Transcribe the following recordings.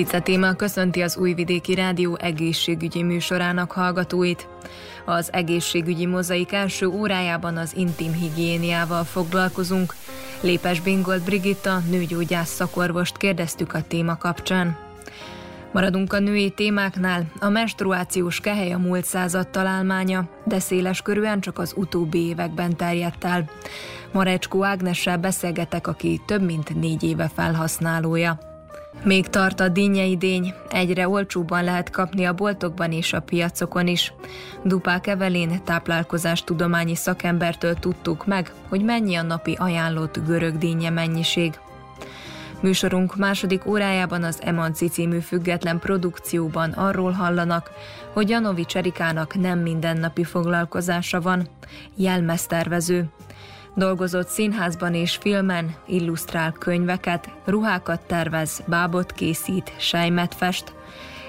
Fice téma köszönti az Újvidéki Rádió egészségügyi műsorának hallgatóit. Az egészségügyi mozaik első órájában az intim higiéniával foglalkozunk. Lépes Bingold Brigitta, nőgyógyász szakorvost kérdeztük a téma kapcsán. Maradunk a női témáknál. A menstruációs kehely a múlt század találmánya, de széles körűen csak az utóbbi években terjedt el. Marecskó Ágnessel beszélgetek, aki több mint négy éve felhasználója. Még tart a díny, egyre olcsóbban lehet kapni a boltokban és a piacokon is. Dupák Evelén táplálkozás tudományi szakembertől tudtuk meg, hogy mennyi a napi ajánlott görög dinnye mennyiség. Műsorunk második órájában az Emanci című független produkcióban arról hallanak, hogy Janovics Erikának nem mindennapi foglalkozása van, jelmeztervező. Dolgozott színházban és filmen, illusztrál könyveket, ruhákat tervez, bábot készít, sejmet fest.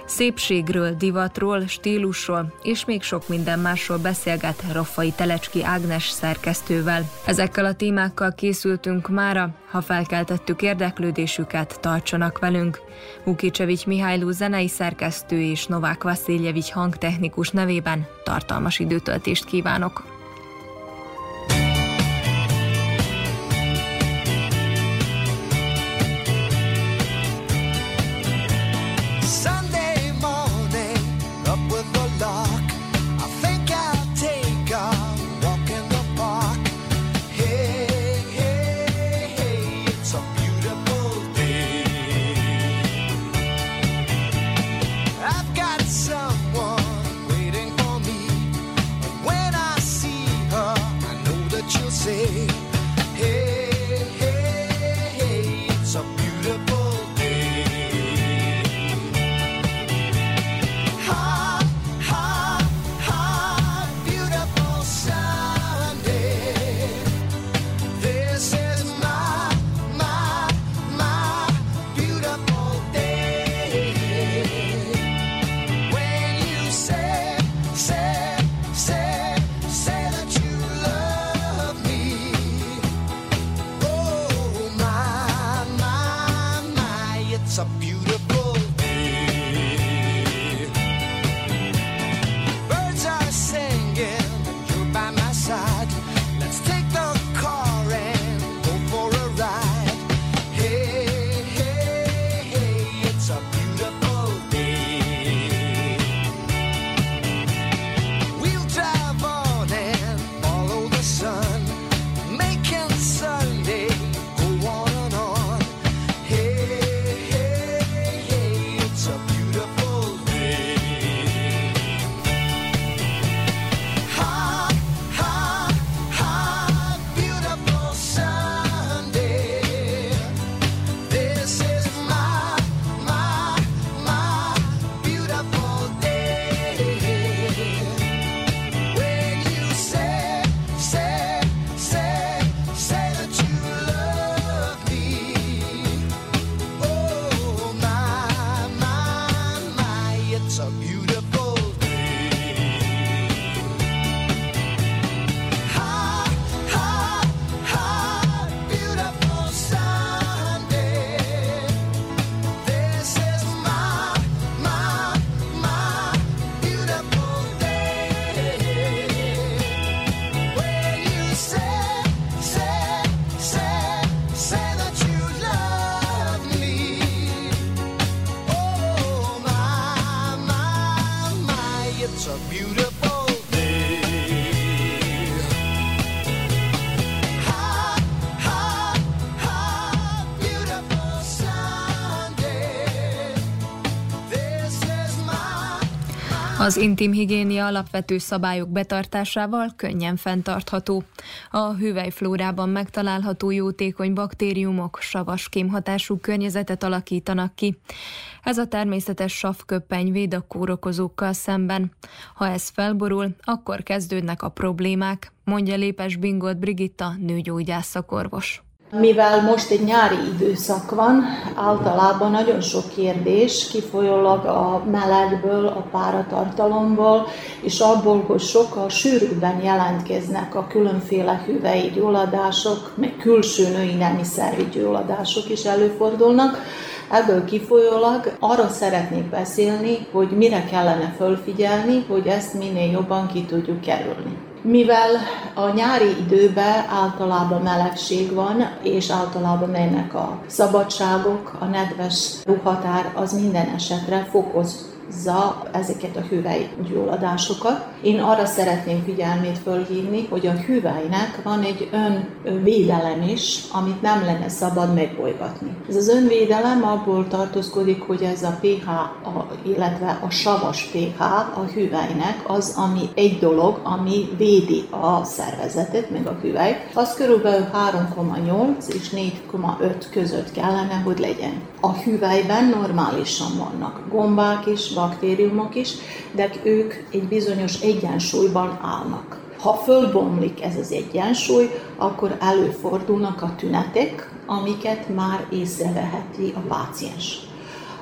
Szépségről, divatról, stílusról és még sok minden másról beszélget Raffai Telecski Ágnes szerkesztővel. Ezekkel a témákkal készültünk mára, ha felkeltettük érdeklődésüket, tartsanak velünk. Ukicsevics Mihályló zenei szerkesztő és Novák Vassziljevics hangtechnikus nevében tartalmas időtöltést kívánok. sei. Az intim higiénia alapvető szabályok betartásával könnyen fenntartható. A hüvelyflórában megtalálható jótékony baktériumok savas kémhatású környezetet alakítanak ki. Ez a természetes savköppeny véd a kórokozókkal szemben. Ha ez felborul, akkor kezdődnek a problémák, mondja Lépes Bingolt Brigitta, nőgyógyász szakorvos. Mivel most egy nyári időszak van, általában nagyon sok kérdés kifolyólag a melegből, a páratartalomból, és abból, hogy sokkal sűrűbben jelentkeznek a különféle hüvei gyulladások, meg külső női nemi szervi gyulladások is előfordulnak. Ebből kifolyólag arra szeretnék beszélni, hogy mire kellene fölfigyelni, hogy ezt minél jobban ki tudjuk kerülni. Mivel a nyári időben általában melegség van, és általában mennek a szabadságok, a nedves ruhatár az minden esetre fokoz okozza ezeket a hüvelygyulladásokat. Én arra szeretném figyelmét fölhívni, hogy a hüvelynek van egy önvédelem is, amit nem lenne szabad megbolygatni. Ez az önvédelem abból tartózkodik, hogy ez a pH, a, illetve a savas pH a hüvelynek az, ami egy dolog, ami védi a szervezetet, meg a hüvelyt. Az körülbelül 3,8 és 4,5 között kellene, hogy legyen. A hüvelyben normálisan vannak gombák is, baktériumok is, de ők egy bizonyos egyensúlyban állnak. Ha fölbomlik ez az egyensúly, akkor előfordulnak a tünetek, amiket már észreveheti a páciens.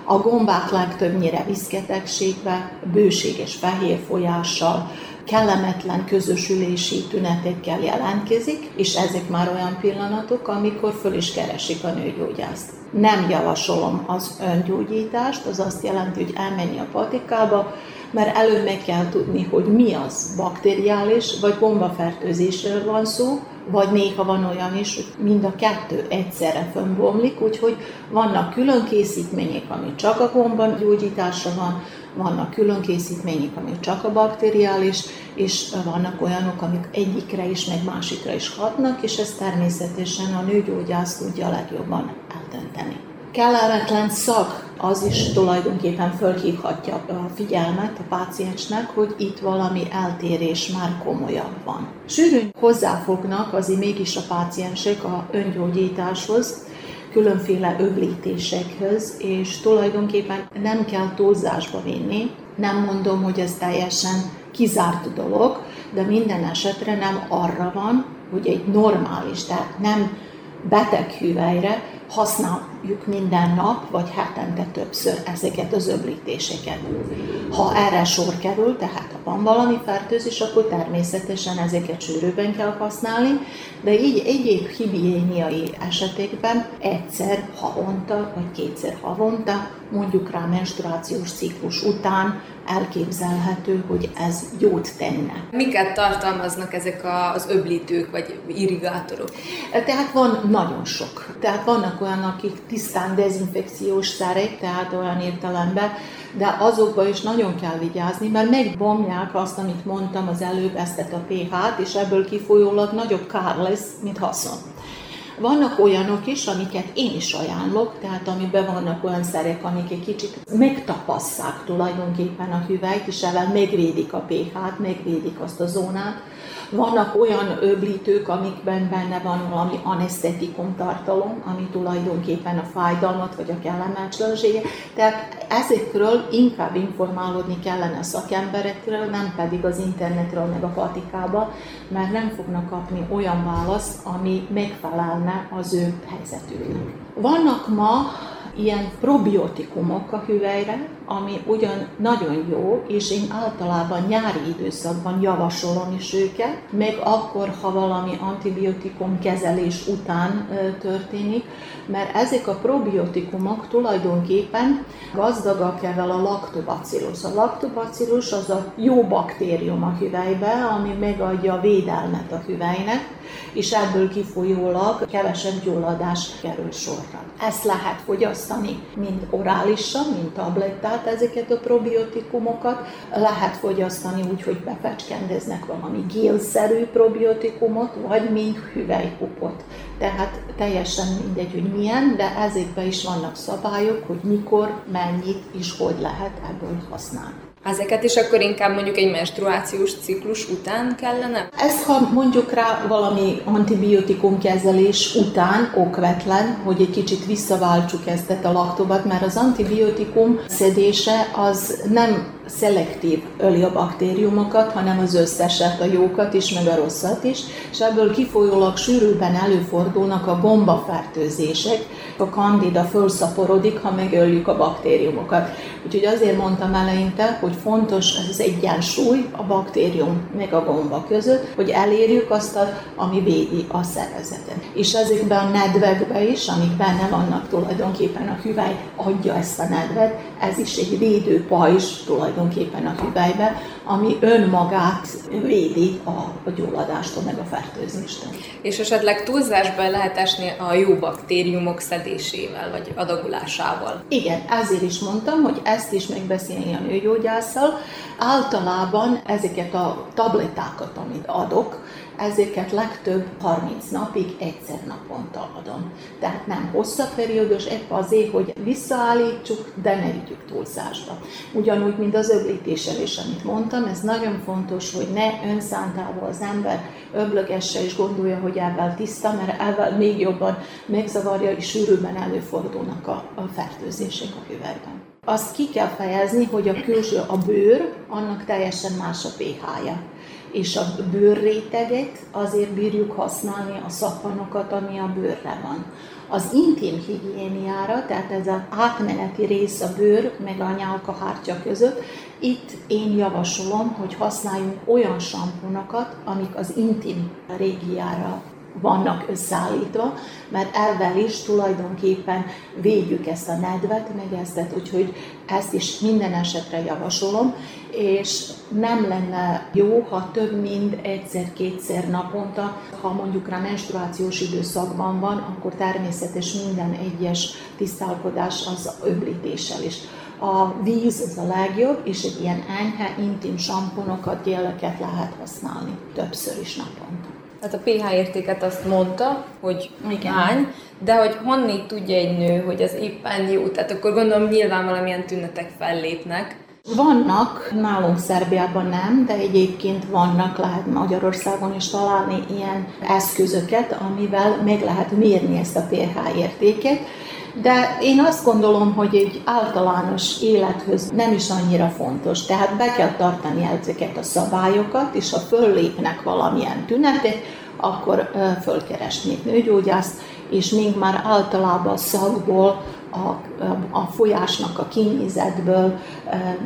A gombák legtöbbnyire viszketegségbe, bőséges fehér folyással, kellemetlen közösülési tünetekkel jelentkezik, és ezek már olyan pillanatok, amikor föl is keresik a nőgyógyászt. Nem javasolom az öngyógyítást, az azt jelenti, hogy elmenni a patikába, mert előbb meg kell tudni, hogy mi az bakteriális vagy gombafertőzésről van szó, vagy néha van olyan is, hogy mind a kettő egyszerre fönnbomlik, úgyhogy vannak külön készítmények, ami csak a gomba gyógyításra van, vannak külön készítmények, amik csak a bakteriális, és vannak olyanok, amik egyikre is, meg másikra is hatnak, és ezt természetesen a nőgyógyász tudja legjobban eldönteni. Kellemetlen szag az is tulajdonképpen fölhívhatja a figyelmet a páciensnek, hogy itt valami eltérés már komolyabb van. Sűrűn hozzáfognak azért mégis a páciensek a öngyógyításhoz, különféle öblítésekhez, és tulajdonképpen nem kell túlzásba vinni. Nem mondom, hogy ez teljesen kizárt dolog, de minden esetre nem arra van, hogy egy normális, tehát nem beteg hüvelyre használjuk minden nap, vagy hetente többször ezeket az öblítéseket. Ha erre sor kerül, tehát ha van valami fertőzés, akkor természetesen ezeket sűrűben kell használni, de így egyéb higiéniai esetekben egyszer havonta, vagy kétszer havonta, mondjuk rá menstruációs ciklus után elképzelhető, hogy ez jót tenne. Miket tartalmaznak ezek az öblítők, vagy irrigátorok? Tehát van nagyon sok. Tehát vannak olyanok, akik tisztán dezinfekciós szerek, tehát olyan értelemben, de azokban is nagyon kell vigyázni, mert megbomják azt, amit mondtam az előbb, ezt a pH-t, és ebből kifolyólag nagyobb kár lesz, mint haszon. Vannak olyanok is, amiket én is ajánlok, tehát amiben vannak olyan szerek, amik egy kicsit megtapasszák tulajdonképpen a hüvelyt, és ezzel megvédik a pH-t, megvédik azt a zónát. Vannak olyan öblítők, amikben benne van valami anesztetikum tartalom, ami tulajdonképpen a fájdalmat vagy a kellemetlenséget. Tehát ezekről inkább informálódni kellene a szakemberekről, nem pedig az internetről meg a patikába, mert nem fognak kapni olyan választ, ami megfelelne az ő helyzetüknek. Vannak ma ilyen probiotikumok a hüvelyre, ami ugyan nagyon jó, és én általában nyári időszakban javasolom is őket, meg akkor, ha valami antibiotikum kezelés után történik, mert ezek a probiotikumok tulajdonképpen gazdagak ezzel a lactobacillus. A lactobacillus az a jó baktérium a hüvelybe, ami megadja a védelmet a hüvelynek, és ebből kifolyólag kevesebb gyulladás kerül sorra. Ezt lehet fogyasztani mind orálisan, mind tablettát, ezeket a probiotikumokat. Lehet fogyasztani úgy, hogy befecskendeznek valami gélszerű probiotikumot, vagy mind hüvelykupot. Tehát teljesen mindegy, hogy milyen, de ezekben is vannak szabályok, hogy mikor, mennyit és hogy lehet ebből használni. Ezeket is akkor inkább mondjuk egy menstruációs ciklus után kellene? Ez, ha mondjuk rá valami antibiotikum kezelés után okvetlen, hogy egy kicsit visszaváltsuk ezt a laktobat, mert az antibiotikum szedése az nem szelektív öli a baktériumokat, hanem az összeset, a jókat is, meg a rosszat is, és ebből kifolyólag sűrűbben előfordulnak a gombafertőzések, a kandida fölszaporodik, ha megöljük a baktériumokat. Úgyhogy azért mondtam eleinte, hogy fontos az egyensúly a baktérium meg a gomba között, hogy elérjük azt, a, ami védi a szervezetet. És ezekben a nedvekben is, amik benne vannak tulajdonképpen a hüvely adja ezt a nedvet, ez is egy védő pajzs tulajdonképpen a hüvelybe, ami önmagát védi a, a gyulladástól, meg a fertőzéstől. És esetleg túlzásba lehet esni a jó baktériumok szedésével, vagy adagolásával? Igen, ezért is mondtam, hogy ezt is megbeszélni a nőgyógyásszal. Általában ezeket a tablettákat, amit adok, ezeket legtöbb 30 napig egyszer naponta adom. Tehát nem hosszabb periódus, épp azért, hogy visszaállítsuk, de ne vigyük túlzásba. Ugyanúgy, mint az öblítéssel is, amit mondtam, ez nagyon fontos, hogy ne önszántával az ember öblögesse és gondolja, hogy ebben tiszta, mert ebben még jobban megzavarja és sűrűbben előfordulnak a, a fertőzések a hüvelyben. Azt ki kell fejezni, hogy a külső, a bőr, annak teljesen más a pH-ja és a bőrréteget azért bírjuk használni a szappanokat, ami a bőrre van. Az intim higiéniára, tehát ez az átmeneti rész a bőr meg a nyálkahártya között, itt én javasolom, hogy használjunk olyan samponokat, amik az intim régiára vannak összeállítva, mert ezzel is tulajdonképpen védjük ezt a nedvet, meg ezt, úgyhogy ezt is minden esetre javasolom, és nem lenne jó, ha több mint egyszer-kétszer naponta, ha mondjuk rá menstruációs időszakban van, akkor természetes minden egyes tisztálkodás az öblítéssel is. A víz az a legjobb, és egy ilyen enyhe, intim samponokat, géleket lehet használni többször is naponta. Hát a pH értéket azt mondta, hogy Igen. hány, de hogy honnét tudja egy nő, hogy ez éppen jó? Tehát akkor gondolom nyilván valamilyen tünetek fellépnek. Vannak, nálunk Szerbiában nem, de egyébként vannak, lehet Magyarországon is találni ilyen eszközöket, amivel meg lehet mérni ezt a pH értéket. De én azt gondolom, hogy egy általános élethöz nem is annyira fontos. Tehát be kell tartani ezeket a szabályokat, és ha föllépnek valamilyen tünetek, akkor fölkeresnék nőgyógyászt, és még már általában a szagból, a, a folyásnak a kinézetből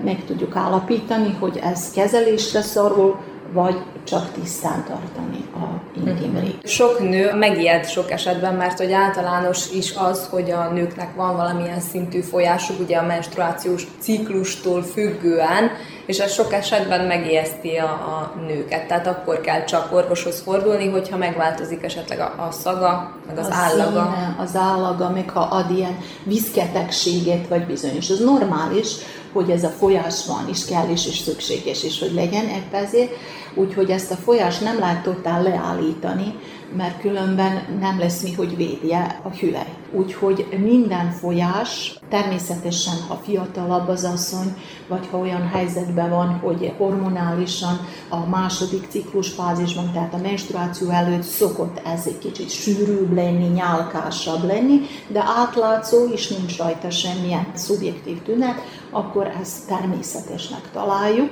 meg tudjuk állapítani, hogy ez kezelésre szorul, vagy csak tisztán tartani a intim rég. Sok nő megijed sok esetben, mert hogy általános is az, hogy a nőknek van valamilyen szintű folyásuk, ugye a menstruációs ciklustól függően, és ez sok esetben megijeszti a, a nőket. Tehát akkor kell csak orvoshoz fordulni, hogyha megváltozik esetleg a, a szaga, meg az a állaga. Színe, az állaga, meg ha ad ilyen viszketegséget, vagy bizonyos. Ez normális, hogy ez a folyás van, és kell is, és szükséges is, hogy legyen ebbe ezért. Úgyhogy ezt a folyás nem lehet totál leállítani, mert különben nem lesz mi, hogy védje a hüvely. Úgyhogy minden folyás, természetesen, ha fiatalabb az asszony, vagy ha olyan helyzetben van, hogy hormonálisan a második ciklusfázisban, tehát a menstruáció előtt szokott ez egy kicsit sűrűbb lenni, nyálkásabb lenni, de átlátszó és nincs rajta semmilyen szubjektív tünet, akkor ezt természetesnek találjuk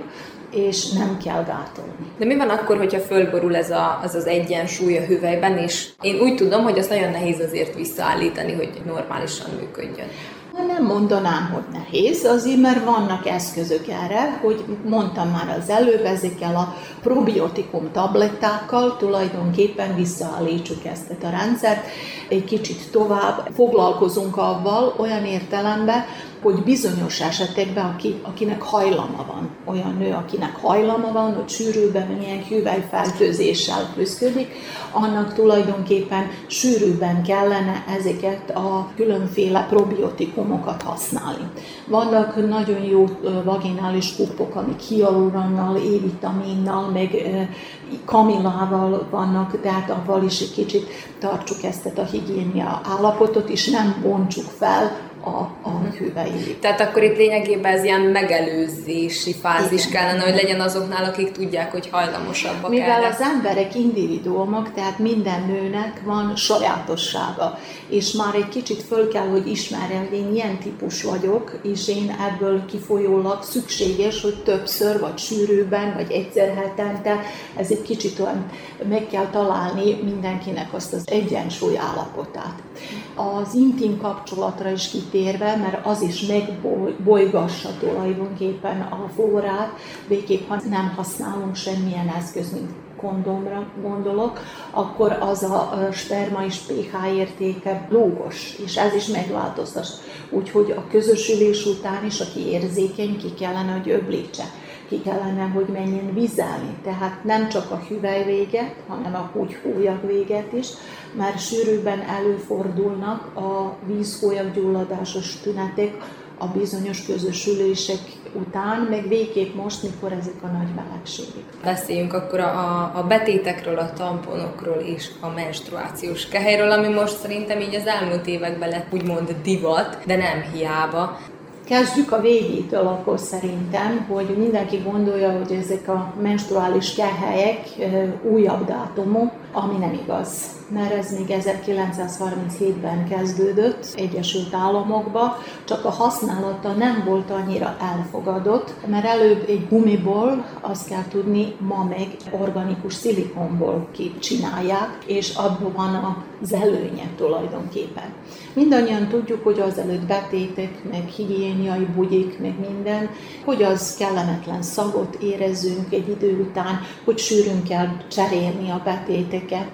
és nem kell gátolni. De mi van akkor, hogyha fölborul ez a, az az egyensúly a hüvelyben, és én úgy tudom, hogy azt nagyon nehéz azért visszaállítani, hogy normálisan működjön. Nem mondanám, hogy nehéz, azért mert vannak eszközök erre, hogy mondtam már az előbb, ezekkel a probiotikum tablettákkal tulajdonképpen visszaállítsuk ezt a rendszert. Egy kicsit tovább foglalkozunk avval olyan értelemben, hogy bizonyos esetekben, aki, akinek hajlama van, olyan nő, akinek hajlama van, hogy sűrűben milyen hüvelyfertőzéssel küzdik, annak tulajdonképpen sűrűbben kellene ezeket a különféle probiotikumokat használni. Vannak nagyon jó vaginális kupok, amik hialuronnal, E-vitaminnal, meg kamilával vannak, tehát avval is egy kicsit tartsuk ezt a higiénia állapotot, és nem bontsuk fel a, a hüvei. Tehát akkor itt lényegében ez ilyen megelőzési fázis Igen. kellene, hogy legyen azoknál, akik tudják, hogy hajlamosabbak Mivel erre. az emberek individuumok, tehát minden nőnek van sajátossága, és már egy kicsit föl kell, hogy ismerjem, hogy én ilyen típus vagyok, és én ebből kifolyólag szükséges, hogy többször, vagy sűrűben, vagy egyszer hetente, ez egy kicsit olyan, meg kell találni mindenkinek azt az egyensúly állapotát. Az intim kapcsolatra is kitérve, mert az is megbolygassa tulajdonképpen a flórát, végképp ha nem használunk semmilyen eszköz, mint kondomra gondolok, akkor az a sperma és pH értéke lógos, és ez is megváltoztat. Úgyhogy a közösülés után is, aki érzékeny, ki kellene, hogy öblítse ki kellene, hogy menjen vizelni. Tehát nem csak a hüvely véget, hanem a húgyhólyag véget is, mert sűrűbben előfordulnak a vízhólyag gyulladásos tünetek a bizonyos közösülések után, meg végképp most, mikor ezek a nagy melegségek. Beszéljünk akkor a, a betétekről, a tamponokról és a menstruációs kehelyről, ami most szerintem így az elmúlt években lett úgymond divat, de nem hiába. Kezdjük a végétől akkor szerintem, hogy mindenki gondolja, hogy ezek a menstruális kehelyek újabb dátumok, ami nem igaz mert ez még 1937-ben kezdődött Egyesült Államokba, csak a használata nem volt annyira elfogadott, mert előbb egy gumiból, azt kell tudni, ma meg organikus szilikonból csinálják, és abban van az előnye tulajdonképpen. Mindannyian tudjuk, hogy azelőtt betétek, meg higiéniai bugyik, meg minden, hogy az kellemetlen szagot érezzünk egy idő után, hogy sűrűn kell cserélni a betéteket,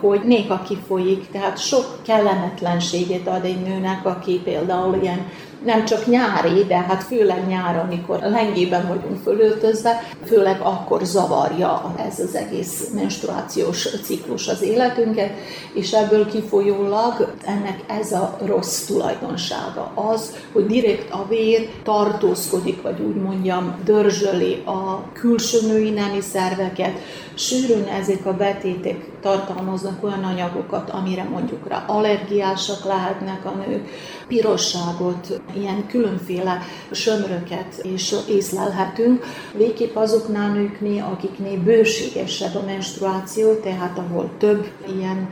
hogy néha kifolyik, tehát sok kellemetlenséget ad egy nőnek, aki például ilyen nem csak nyári, de hát főleg nyáron, amikor lengében vagyunk fölöltözve, főleg akkor zavarja ez az egész menstruációs ciklus az életünket, és ebből kifolyólag ennek ez a rossz tulajdonsága. Az, hogy direkt a vér tartózkodik, vagy úgy mondjam, dörzsöli a külső női nemi szerveket, sűrűn ezek a betétek tartalmaznak olyan anyagokat, amire mondjuk rá allergiásak lehetnek a nők, pirosságot, ilyen különféle sömröket és észlelhetünk. Végképp azoknál nőknél, akiknél bőségesebb a menstruáció, tehát ahol több ilyen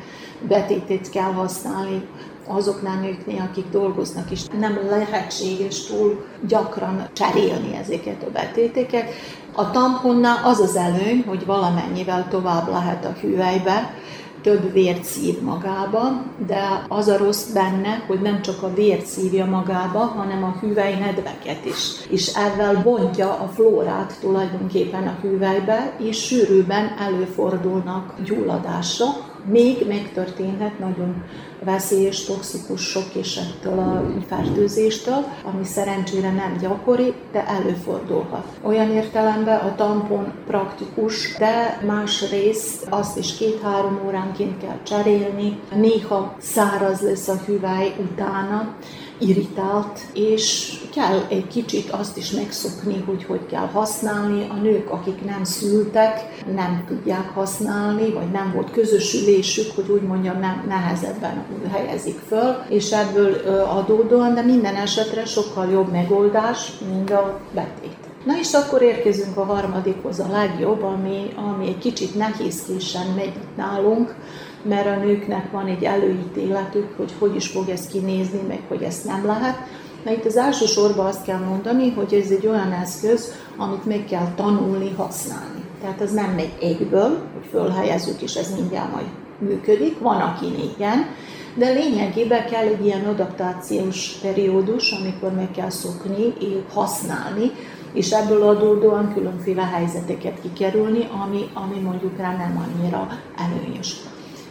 betétét kell használni, azoknál nőknél, akik dolgoznak is, nem lehetséges túl gyakran cserélni ezeket a betéteket. A tamponnál az az előny, hogy valamennyivel tovább lehet a hüvelybe, több vért szív magába, de az a rossz benne, hogy nem csak a vért szívja magába, hanem a hüvely nedveket is. És ezzel bontja a flórát tulajdonképpen a hüvelybe, és sűrűben előfordulnak gyulladások, még megtörténhet nagyon veszélyes, toxikus sok és ettől a fertőzéstől, ami szerencsére nem gyakori, de előfordulhat. Olyan értelemben a tampon praktikus, de másrészt azt is két-három óránként kell cserélni, néha száraz lesz a hüvely utána, irritált, és kell egy kicsit azt is megszokni, hogy hogy kell használni. A nők, akik nem szültek, nem tudják használni, vagy nem volt közösülésük, hogy úgy mondjam, nem, nehezebben helyezik föl, és ebből adódóan, de minden esetre sokkal jobb megoldás, mint a betét. Na és akkor érkezünk a harmadikhoz, a legjobb, ami, ami egy kicsit nehézkésen megy nálunk, mert a nőknek van egy előítéletük, hogy hogy is fog ez kinézni, meg hogy ezt nem lehet. Na itt az első sorban azt kell mondani, hogy ez egy olyan eszköz, amit meg kell tanulni használni. Tehát ez nem megy egyből, hogy fölhelyezzük, és ez mindjárt majd működik. Van, aki igen, de lényegében kell egy ilyen adaptációs periódus, amikor meg kell szokni, használni, és ebből adódóan különféle helyzeteket kikerülni, ami, ami mondjuk rá nem annyira előnyös.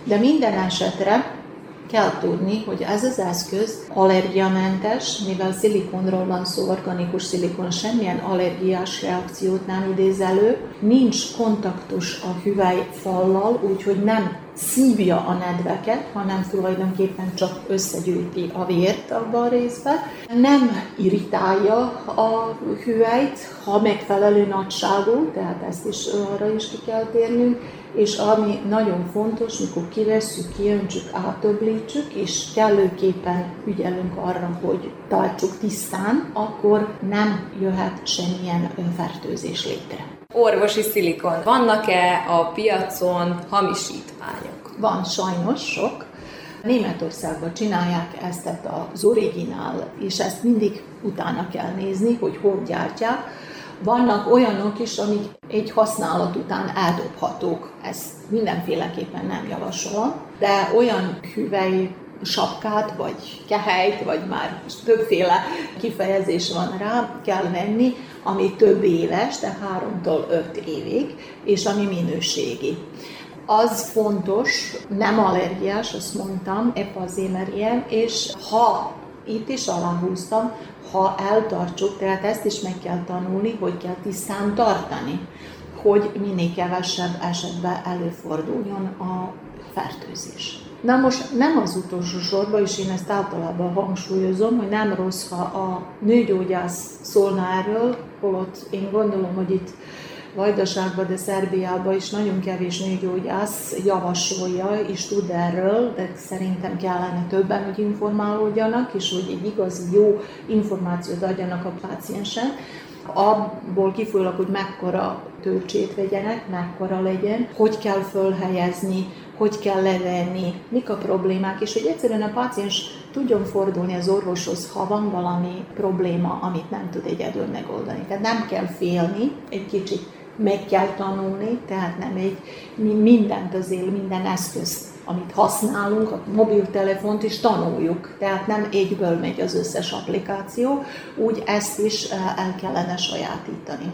De minden esetre kell tudni, hogy ez az eszköz allergiamentes, mivel szilikonról van szó, organikus szilikon, semmilyen allergiás reakciót nem idéz elő, nincs kontaktus a hüvely fallal, úgyhogy nem szívja a nedveket, hanem tulajdonképpen csak összegyűjti a vért abban a részben. Nem irritálja a hüvelyt, ha megfelelő nagyságú, tehát ezt is arra is ki kell térnünk, és ami nagyon fontos, mikor kivesszük, kiöntsük, átöblítsük, és kellőképpen ügyelünk arra, hogy tartsuk tisztán, akkor nem jöhet semmilyen fertőzés létre. Orvosi szilikon. Vannak-e a piacon hamisítványok? Van sajnos sok. Németországban csinálják ezt az originál, és ezt mindig utána kell nézni, hogy hogy gyártják vannak olyanok is, amik egy használat után eldobhatók. Ezt mindenféleképpen nem javasolom, de olyan hüvely sapkát, vagy kehelyt, vagy már többféle kifejezés van rá, kell venni, ami több éves, de háromtól öt évig, és ami minőségi. Az fontos, nem allergiás, azt mondtam, épp azért, mert ilyen, és ha itt is aláhúztam, ha eltartsuk, tehát ezt is meg kell tanulni, hogy kell tisztán tartani, hogy minél kevesebb esetben előforduljon a fertőzés. Na most nem az utolsó sorban, és én ezt általában hangsúlyozom, hogy nem rossz, ha a nőgyógyász szólna erről, holott én gondolom, hogy itt Vajdaságban, de Szerbiában is nagyon kevés nőgyógyász javasolja és tud erről, de szerintem kellene többen, hogy informálódjanak, és hogy egy igazi jó információt adjanak a páciensen abból kifolyólag, hogy mekkora töltsét vegyenek, mekkora legyen, hogy kell fölhelyezni, hogy kell levenni, mik a problémák, és hogy egyszerűen a páciens tudjon fordulni az orvoshoz, ha van valami probléma, amit nem tud egyedül megoldani. Tehát nem kell félni, egy kicsit meg kell tanulni, tehát nem egy, mi mindent azért, minden eszközt, amit használunk, a mobiltelefont is tanuljuk, tehát nem egyből megy az összes applikáció, úgy ezt is eh, el kellene sajátítani.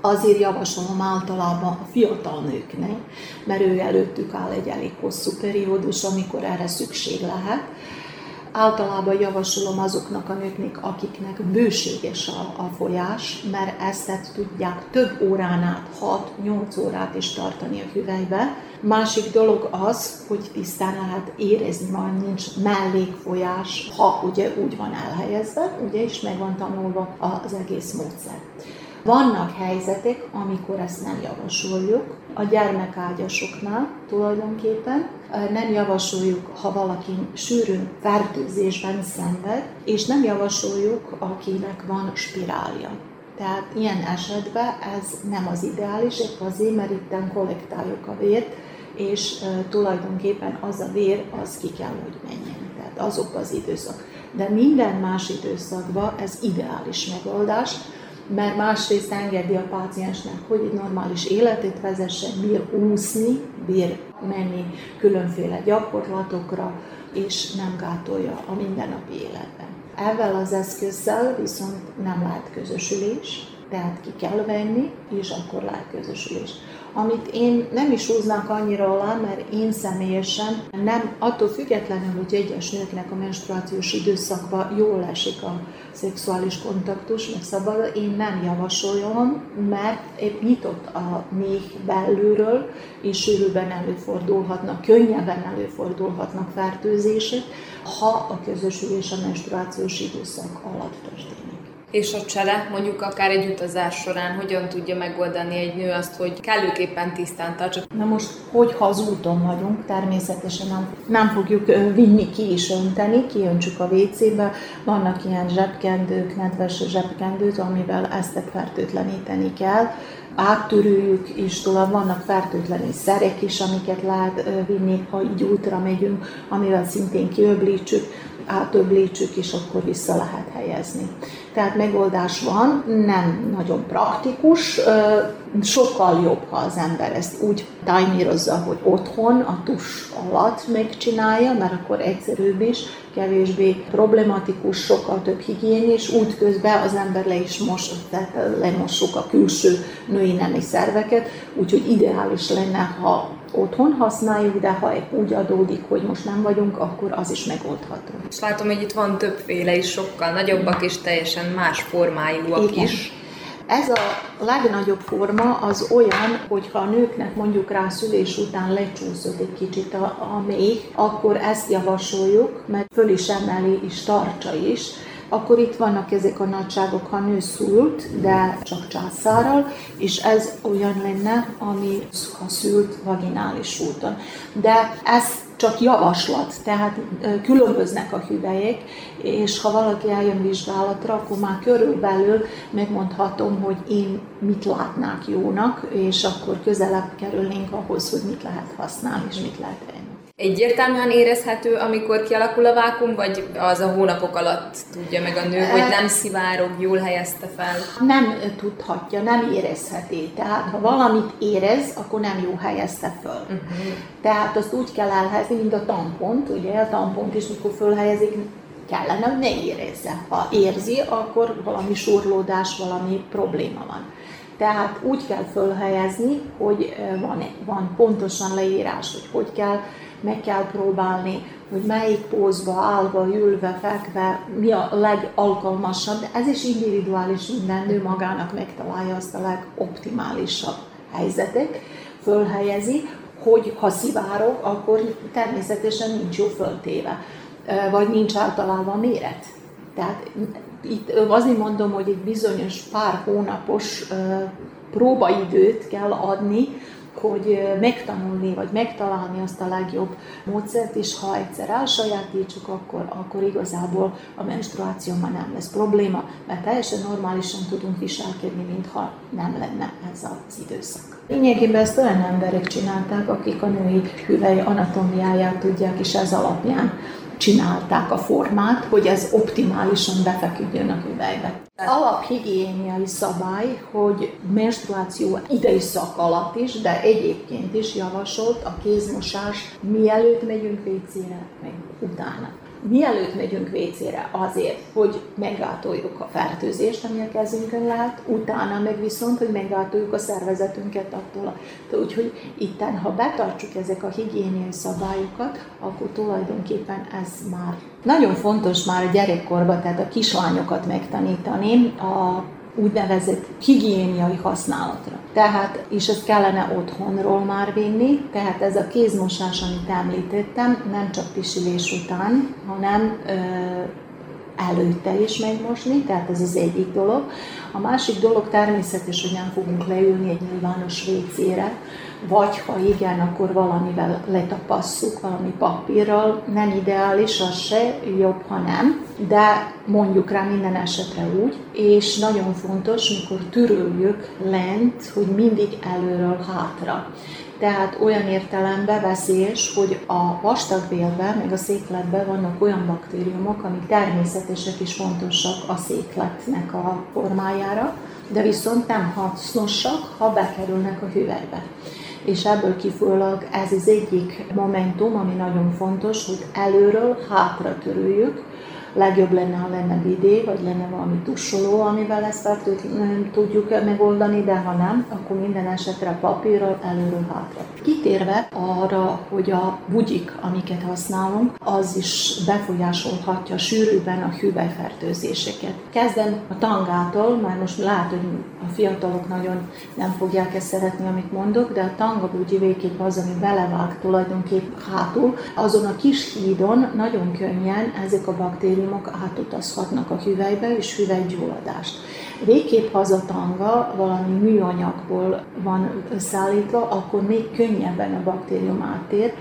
Azért javasolom általában a fiatal nőknek, mert ő előttük áll egy elég hosszú periódus, amikor erre szükség lehet, Általában javasolom azoknak a nőknek, akiknek bőséges a, a folyás, mert ezt tudják több órán át, 6-8 órát is tartani a hüvelybe. Másik dolog az, hogy tisztán lehet érezni, majd nincs mellékfolyás, ha ugye úgy van elhelyezve, ugye is meg van tanulva az egész módszer. Vannak helyzetek, amikor ezt nem javasoljuk. A gyermekágyasoknál tulajdonképpen nem javasoljuk, ha valaki sűrűn fertőzésben szenved, és nem javasoljuk, akinek van spirálja. Tehát ilyen esetben ez nem az ideális, épp azért, mert itt kollektáljuk a vért, és tulajdonképpen az a vér, az ki kell, hogy menjen. Tehát azok az időszak. De minden más időszakban ez ideális megoldás, mert másrészt engedi a páciensnek, hogy egy normális életet vezessen, bír úszni, bír menni különféle gyakorlatokra, és nem gátolja a mindennapi életben. Ezzel az eszközzel viszont nem lehet közösülés, tehát ki kell venni, és akkor lehet közösülés amit én nem is húznak annyira alá, mert én személyesen nem, attól függetlenül, hogy egyes nőknek a menstruációs időszakban jól esik a szexuális kontaktus, meg szabad, én nem javasolom, mert épp nyitott a méh belülről, és sűrűben előfordulhatnak, könnyebben előfordulhatnak fertőzések, ha a közösülés a menstruációs időszak alatt történik. És a csele mondjuk akár egy utazás során hogyan tudja megoldani egy nő azt, hogy kellőképpen tisztán tartsa? Na most, hogyha az úton vagyunk, természetesen nem, nem fogjuk vinni ki és önteni, kiöntsük a WC-be. Vannak ilyen zsebkendők, nedves zsebkendők, amivel ezt fertőtleníteni kell áttörőjük is, tovább vannak fertőtlenő szerek is, amiket lehet vinni, ha így útra megyünk, amivel szintén kiöblítsük átöblítsük, és akkor vissza lehet helyezni. Tehát megoldás van, nem nagyon praktikus, sokkal jobb, ha az ember ezt úgy tájmírozza, hogy otthon, a tus alatt megcsinálja, mert akkor egyszerűbb is, kevésbé problematikus, sokkal több higiénis, útközben az ember le is mos, tehát lemossuk a külső női nemi szerveket, úgyhogy ideális lenne, ha otthon használjuk, de ha úgy adódik, hogy most nem vagyunk, akkor az is megoldható. És látom, hogy itt van többféle is, sokkal nagyobbak és teljesen más formájúak Igen. is. Ez a legnagyobb forma az olyan, hogyha a nőknek mondjuk rá szülés után lecsúszott egy kicsit a, a méh, akkor ezt javasoljuk, mert föl is emeli és tartsa is, akkor itt vannak ezek a nagyságok, ha nő szült, de csak császárral, és ez olyan lenne, ami ha szült vaginális úton. De ez csak javaslat, tehát különböznek a hüvelyek, és ha valaki eljön vizsgálatra, akkor már körülbelül megmondhatom, hogy én mit látnák jónak, és akkor közelebb kerülnénk ahhoz, hogy mit lehet használni, és mit lehet venni. Egyértelműen érezhető, amikor kialakul a vákum, vagy az a hónapok alatt tudja meg a nő, hogy nem szivárog, jól helyezte fel? Nem tudhatja, nem érezheti. Tehát ha valamit érez, akkor nem jó helyezte föl. Uh-huh. Tehát azt úgy kell elhelyezni, mint a tampont, ugye a tampont is, mikor fölhelyezik, kellene, hogy ne érezze. Ha érzi, akkor valami surlódás, valami probléma van. Tehát úgy kell fölhelyezni, hogy van, van pontosan leírás, hogy hogy kell meg kell próbálni, hogy melyik pózba, állva, ülve, fekve, mi a legalkalmasabb, de ez is individuális, minden nő magának megtalálja azt a legoptimálisabb helyzetet, fölhelyezi, hogy ha szivárok, akkor természetesen nincs jó föltéve, vagy nincs általában méret. Tehát itt azért mondom, hogy egy bizonyos pár hónapos próbaidőt kell adni, hogy megtanulni, vagy megtalálni azt a legjobb módszert, és ha egyszer elsajátítsuk, akkor, akkor igazából a menstruáció már nem lesz probléma, mert teljesen normálisan tudunk viselkedni, mintha nem lenne ez az időszak. Lényegében ezt olyan emberek csinálták, akik a női hüvely anatómiáját tudják, és ez alapján csinálták a formát, hogy ez optimálisan befeküdjön a hüvelybe. Alaphigiéniai szabály, hogy menstruáció szak alatt is, de egyébként is javasolt a kézmosás mielőtt megyünk vécére, meg utána mielőtt megyünk vécére azért, hogy meggátoljuk a fertőzést, ami a kezünkön lehet, utána meg viszont, hogy meggátoljuk a szervezetünket attól. Úgyhogy itten, ha betartsuk ezek a higiéniai szabályokat, akkor tulajdonképpen ez már nagyon fontos már a gyerekkorban, tehát a kislányokat megtanítani a úgynevezett higiéniai használatra. Tehát, és ezt kellene otthonról már vinni, tehát ez a kézmosás, amit említettem, nem csak pisilés után, hanem ö, előtte is megmosni, tehát ez az egyik dolog. A másik dolog természetes, hogy nem fogunk leülni egy nyilvános vécére, vagy ha igen, akkor valamivel letapasszuk, valami papírral, nem ideális, az se, jobb, ha nem, de mondjuk rá minden esetre úgy, és nagyon fontos, mikor türöljük lent, hogy mindig előről hátra. Tehát olyan értelemben veszélyes, hogy a vastagbélben, meg a székletben vannak olyan baktériumok, amik természetesek és fontosak a székletnek a formájára, de viszont nem hasznosak, ha bekerülnek a hüvelybe és ebből kifolyólag ez az egyik momentum, ami nagyon fontos, hogy előről hátra törüljük, legjobb lenne, ha lenne bidé, vagy lenne valami tussoló, amivel ezt fel tudjuk megoldani, de ha nem, akkor minden esetre papírral előről hátra. Kitérve arra, hogy a bugyik, amiket használunk, az is befolyásolhatja sűrűben a hüvelyfertőzéseket. Kezdem a tangától, mert most lehet, hogy a fiatalok nagyon nem fogják ezt szeretni, amit mondok, de a tanga bugyi végképp az, ami belevág tulajdonképp hátul, azon a kis hídon nagyon könnyen ezek a baktériumok baktériumok átutazhatnak a hüvelybe, és hüvelygyulladást. Végképp ha az a tanga valami műanyagból van összeállítva, akkor még könnyebben a baktérium átér,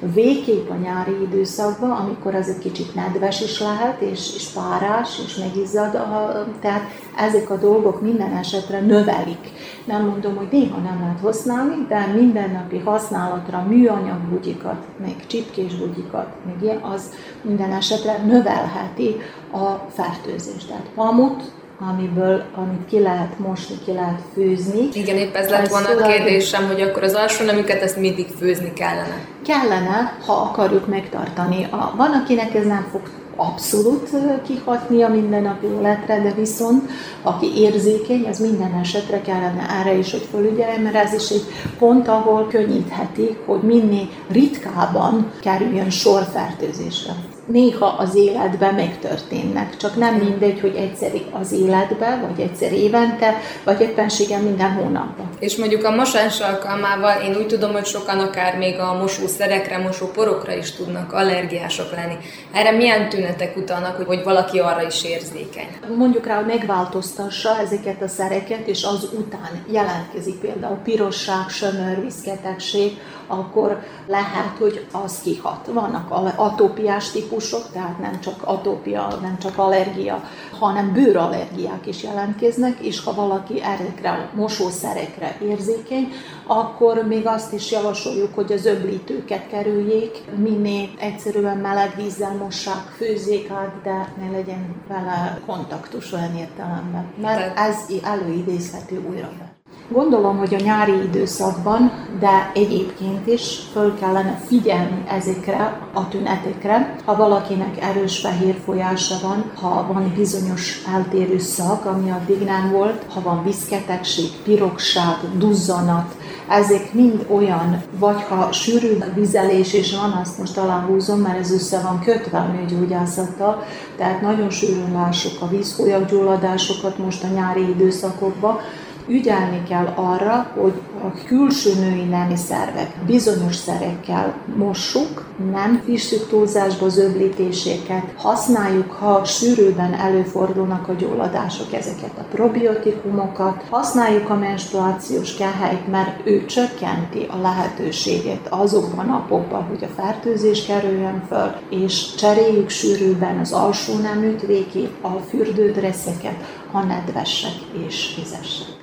végképp a nyári időszakban, amikor ez egy kicsit nedves is lehet, és, és párás, és megizzad, a, tehát ezek a dolgok minden esetre növelik. Nem mondom, hogy néha nem lehet használni, de mindennapi használatra műanyag bugyikat, meg csipkés bugyikat, meg ilyen, az minden esetre növelheti a fertőzést. Tehát pamut, amiből, amit ki lehet mosni, ki lehet főzni. Igen, épp ez lett volna a kérdésem, hogy akkor az alsó nemüket ezt mindig főzni kellene. Kellene, ha akarjuk megtartani. A, van, akinek ez nem fog abszolút kihatni a mindennapi életre, de viszont aki érzékeny, az minden esetre kellene erre is, hogy felügyeljen, mert ez is egy pont, ahol könnyítheti, hogy minél ritkábban kerüljön sor fertőzésre. Néha az életben megtörténnek. Csak nem mindegy, hogy egyszer az életben, vagy egyszer évente, vagy éppenséggel minden hónapban. És mondjuk a mosás alkalmával én úgy tudom, hogy sokan akár még a mosószerekre, mosóporokra is tudnak allergiások lenni. Erre milyen tünetek utalnak, hogy, hogy valaki arra is érzékeny? Mondjuk rá, hogy megváltoztassa ezeket a szereket, és az után jelentkezik például pirosság, sömör, viszketegség, akkor lehet, hogy az kihat. Vannak atópiás típusok, tehát nem csak atópia, nem csak allergia, hanem bőrallergiák is jelentkeznek, és ha valaki ezekre a mosószerekre érzékeny, akkor még azt is javasoljuk, hogy az öblítőket kerüljék, minél egyszerűen meleg vízzel mossák, főzzék át, de ne legyen vele kontaktus olyan értelemben, mert ez előidézhető újra. Gondolom, hogy a nyári időszakban, de egyébként is föl kellene figyelni ezekre a tünetekre. Ha valakinek erős fehér folyása van, ha van bizonyos eltérő szak, ami addig nem volt, ha van viszketegség, pirogság, duzzanat, ezek mind olyan, vagy ha sűrű vizelés is van, azt most aláhúzom, mert ez össze van kötve a nőgyógyászattal, tehát nagyon sűrűn lássuk a vízfolyaggyulladásokat most a nyári időszakokban, ügyelni kell arra, hogy a külső női nemi szervek bizonyos szerekkel mossuk, nem fissük túlzásba az öblítéseket, használjuk, ha sűrűben előfordulnak a gyulladások, ezeket a probiotikumokat, használjuk a menstruációs kehelyt, mert ő csökkenti a lehetőséget azokban a napokban, hogy a fertőzés kerüljön föl, és cseréljük sűrűben az alsó neműt végig, a fürdődreszeket, ha nedvesek és vizesek.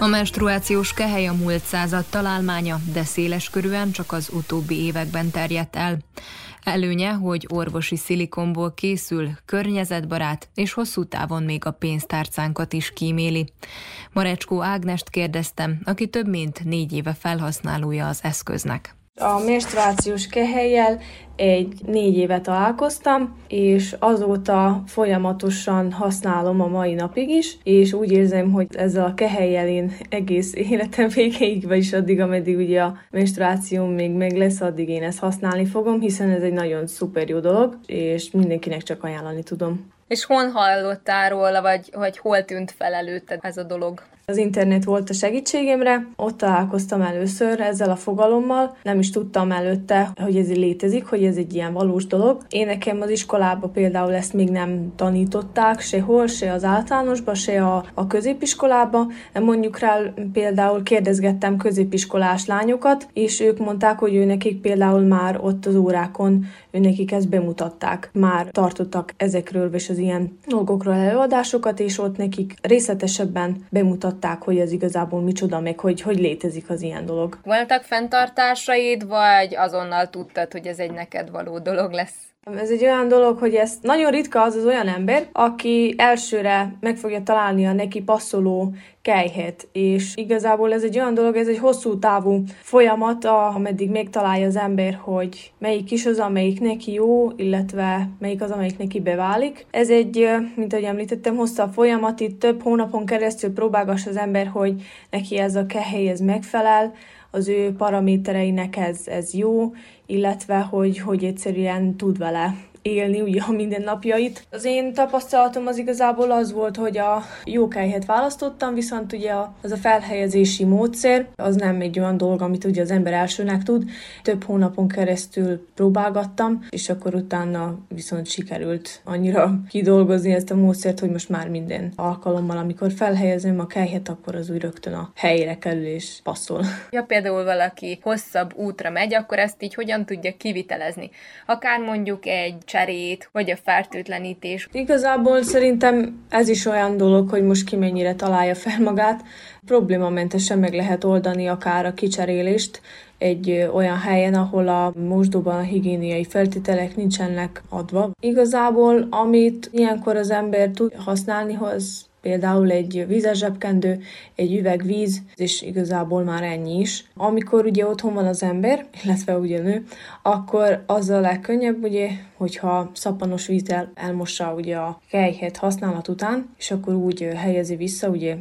A menstruációs kehely a múlt század találmánya, de széles körűen csak az utóbbi években terjedt el. Előnye, hogy orvosi szilikonból készül, környezetbarát, és hosszú távon még a pénztárcánkat is kíméli. Marecskó Ágnest kérdeztem, aki több mint négy éve felhasználója az eszköznek. A menstruációs kehelyjel egy négy éve találkoztam, és azóta folyamatosan használom a mai napig is, és úgy érzem, hogy ezzel a kehelyjel én egész életem végéig, vagyis addig, ameddig ugye a menstruációm még meg lesz, addig én ezt használni fogom, hiszen ez egy nagyon szuper jó dolog, és mindenkinek csak ajánlani tudom. És hon hallottál róla, vagy, vagy hol tűnt fel előtted ez a dolog? Az internet volt a segítségemre, ott találkoztam először ezzel a fogalommal, nem is tudtam előtte, hogy ez létezik, hogy ez egy ilyen valós dolog. Én nekem az iskolába például ezt még nem tanították sehol, se az általánosba, se a, a középiskolába. Mondjuk rá például kérdezgettem középiskolás lányokat, és ők mondták, hogy ő nekik például már ott az órákon ő nekik ezt bemutatták. Már tartottak ezekről és az ilyen dolgokról előadásokat, és ott nekik részletesebben bemutatták, hogy ez igazából micsoda, meg hogy, hogy létezik az ilyen dolog. Voltak fenntartásaid, vagy azonnal tudtad, hogy ez egy neked való dolog lesz? Ez egy olyan dolog, hogy ez nagyon ritka az az olyan ember, aki elsőre meg fogja találni a neki passzoló kejhet, és igazából ez egy olyan dolog, ez egy hosszú távú folyamat, ameddig megtalálja az ember, hogy melyik is az, amelyik neki jó, illetve melyik az, amelyik neki beválik. Ez egy, mint ahogy említettem, hosszabb folyamat, itt több hónapon keresztül próbálgas az ember, hogy neki ez a kehely ez megfelel, az ő paramétereinek ez, ez jó, illetve hogy, hogy egyszerűen tud vele élni ugye a mindennapjait. Az én tapasztalatom az igazából az volt, hogy a jó kejhet választottam, viszont ugye az a felhelyezési módszer, az nem egy olyan dolog, amit ugye az ember elsőnek tud. Több hónapon keresztül próbálgattam, és akkor utána viszont sikerült annyira kidolgozni ezt a módszert, hogy most már minden alkalommal, amikor felhelyezem a kejhet, akkor az úgy rögtön a helyére kerül és passzol. Ja, például valaki hosszabb útra megy, akkor ezt így hogyan tudja kivitelezni? Akár mondjuk egy cserét, vagy a fertőtlenítés. Igazából szerintem ez is olyan dolog, hogy most ki mennyire találja fel magát. Problémamentesen meg lehet oldani akár a kicserélést, egy olyan helyen, ahol a mosdóban a higiéniai feltételek nincsenek adva. Igazából, amit ilyenkor az ember tud használni, az például egy vízes zsebkendő, egy üveg víz, és igazából már ennyi is. Amikor ugye otthon van az ember, illetve ugye nő, akkor az a legkönnyebb ugye hogyha szappanos vízzel elmossa ugye a kejhet használat után, és akkor úgy helyezi vissza, ugye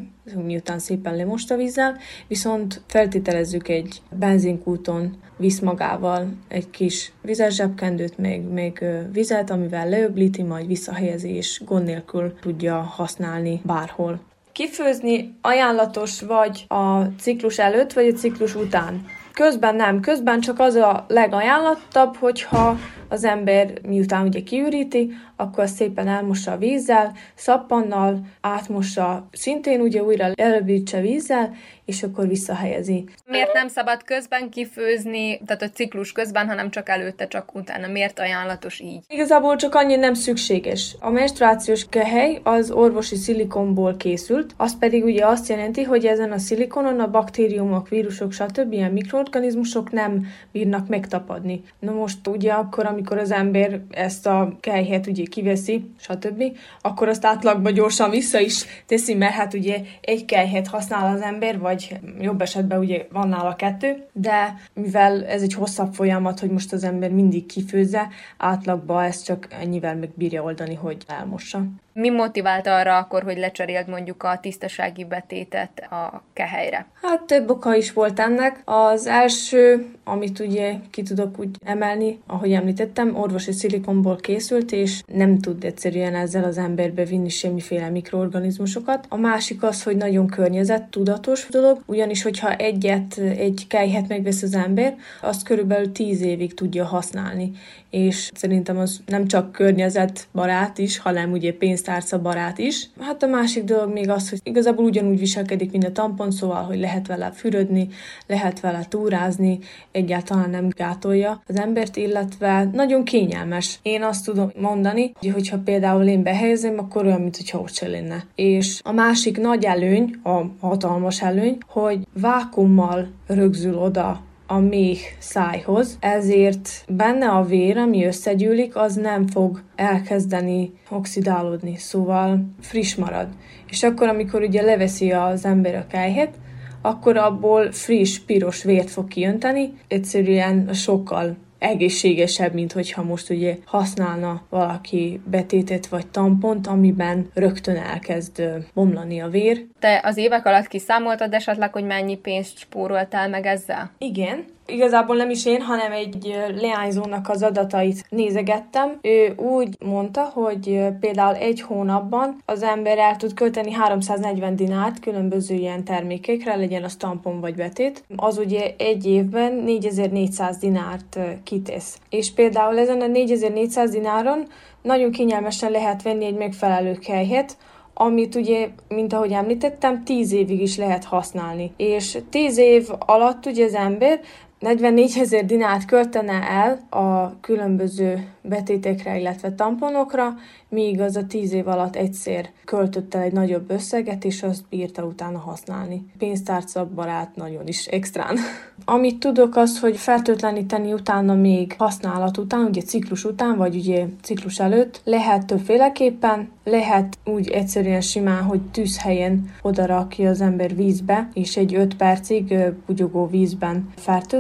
miután szépen lemosta vízzel, viszont feltételezzük egy benzinkúton visz magával egy kis vizes zsebkendőt, még, még vizet, amivel leöblíti, majd visszahelyezi, és gond nélkül tudja használni bárhol. Kifőzni ajánlatos vagy a ciklus előtt, vagy a ciklus után. Közben nem, közben csak az a legajánlottabb, hogyha az ember miután ugye kiüríti, akkor szépen elmossa a vízzel, szappannal, átmossa szintén ugye újra előbítse vízzel, és akkor visszahelyezi. Miért nem szabad közben kifőzni, tehát a ciklus közben, hanem csak előtte, csak utána? Miért ajánlatos így? Igazából csak annyi nem szükséges. A menstruációs kehely az orvosi szilikonból készült, az pedig ugye azt jelenti, hogy ezen a szilikonon a baktériumok, vírusok, stb. ilyen mikroorganizmusok nem bírnak megtapadni. Na most ugye akkor, amikor az ember ezt a kelyhet ugye kiveszi, stb., akkor azt átlagba gyorsan vissza is teszi, mert hát ugye egy kelyhet használ az ember, vagy jobb esetben ugye van nála kettő, de mivel ez egy hosszabb folyamat, hogy most az ember mindig kifőzze, átlagba ezt csak ennyivel meg bírja oldani, hogy elmossa. Mi motivált arra akkor, hogy lecseréld mondjuk a tisztasági betétet a kehelyre? Hát több oka is volt ennek. Az első, amit ugye ki tudok úgy emelni, ahogy említettem, orvosi szilikonból készült, és nem tud egyszerűen ezzel az emberbe vinni semmiféle mikroorganizmusokat. A másik az, hogy nagyon környezet tudatos dolog, ugyanis hogyha egyet, egy kejhet megvesz az ember, azt körülbelül 10 évig tudja használni, és szerintem az nem csak környezetbarát is, hanem ugye pénzt pénztárca barát is. Hát a másik dolog még az, hogy igazából ugyanúgy viselkedik, mint a tampon, szóval, hogy lehet vele fürödni, lehet vele túrázni, egyáltalán nem gátolja az embert, illetve nagyon kényelmes. Én azt tudom mondani, hogy hogyha például én behelyezem, akkor olyan, mintha ott se lenne. És a másik nagy előny, a hatalmas előny, hogy vákummal rögzül oda a méh szájhoz, ezért benne a vér, ami összegyűlik, az nem fog elkezdeni oxidálódni, szóval friss marad. És akkor, amikor ugye leveszi az ember a kejhet, akkor abból friss, piros vért fog kijönteni, egyszerűen sokkal egészségesebb, mint hogyha most ugye használna valaki betétet vagy tampont, amiben rögtön elkezd bomlani a vér. Te az évek alatt kiszámoltad esetleg, hogy mennyi pénzt spóroltál meg ezzel? Igen, Igazából nem is én, hanem egy leányzónak az adatait nézegettem. Ő úgy mondta, hogy például egy hónapban az ember el tud költeni 340 dinárt különböző ilyen termékekre, legyen a tampon vagy betét. Az ugye egy évben 4400 dinárt kitesz. És például ezen a 4400 dináron nagyon kényelmesen lehet venni egy megfelelő kelyhet, amit ugye, mint ahogy említettem, 10 évig is lehet használni. És 10 év alatt ugye az ember 44 ezer dinárt költene el a különböző betétekre, illetve tamponokra, míg az a 10 év alatt egyszer költött el egy nagyobb összeget, és azt bírta utána használni. Pénztárca barát nagyon is extrán. Amit tudok az, hogy fertőtleníteni utána még használat után, ugye ciklus után, vagy ugye ciklus előtt, lehet többféleképpen, lehet úgy egyszerűen simán, hogy tűzhelyen odarakja az ember vízbe, és egy 5 percig bugyogó vízben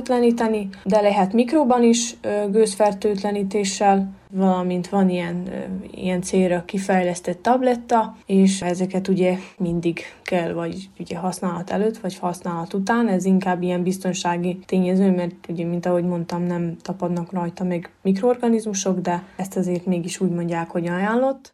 fertőtleníteni, de lehet mikróban is gőzfertőtlenítéssel, valamint van ilyen, ilyen célra kifejlesztett tabletta, és ezeket ugye mindig kell, vagy ugye használat előtt, vagy használat után, ez inkább ilyen biztonsági tényező, mert ugye, mint ahogy mondtam, nem tapadnak rajta meg mikroorganizmusok, de ezt azért mégis úgy mondják, hogy ajánlott.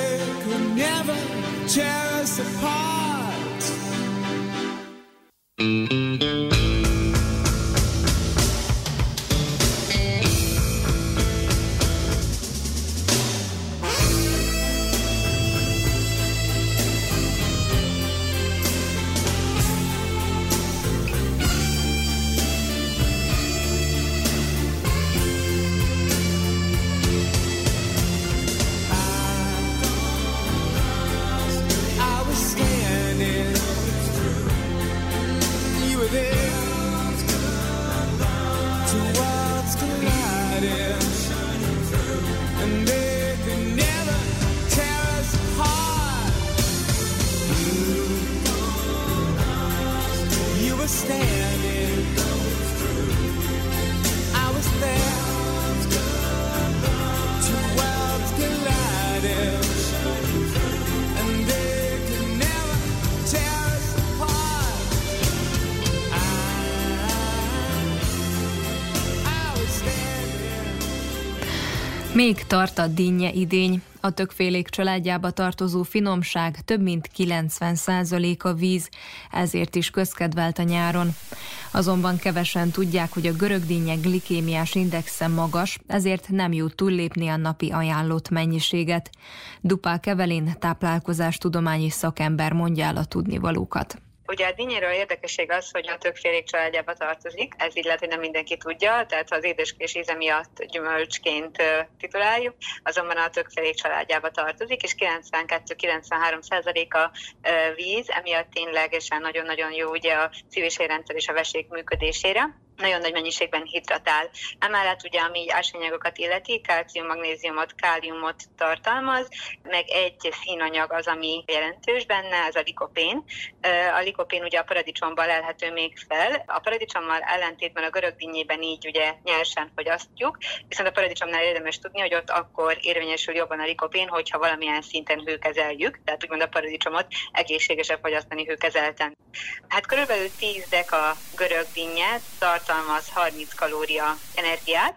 tear us apart. Még tart a dinnye idény. A tökfélék családjába tartozó finomság több mint 90 a víz, ezért is közkedvelt a nyáron. Azonban kevesen tudják, hogy a görög dinnye glikémiás indexe magas, ezért nem jut túllépni a napi ajánlott mennyiséget. Dupák Evelin táplálkozástudományi szakember mondja el a tudnivalókat. Ugye a dinnyéről érdekesség az, hogy a többfélék családjába tartozik, ez így lehet, hogy nem mindenki tudja, tehát az édeskés íze miatt gyümölcsként tituláljuk, azonban a többfélék családjába tartozik, és 92-93 százaléka víz, emiatt ténylegesen nagyon-nagyon jó ugye a szív- és és a vesék működésére nagyon nagy mennyiségben hidratál. Emellett ugye, ami ásványanyagokat illeti, kalcium, magnéziumot, káliumot tartalmaz, meg egy színanyag az, ami jelentős benne, ez a likopén. A likopén ugye a paradicsomban lelhető még fel. A paradicsommal ellentétben a görög dinnyében így ugye nyersen fogyasztjuk, viszont a paradicsomnál érdemes tudni, hogy ott akkor érvényesül jobban a likopén, hogyha valamilyen szinten hőkezeljük, tehát úgymond a paradicsomot egészségesebb fogyasztani hőkezelten. Hát körülbelül 10 deka görög dinnye tart tartalmaz 30 kalória energiát,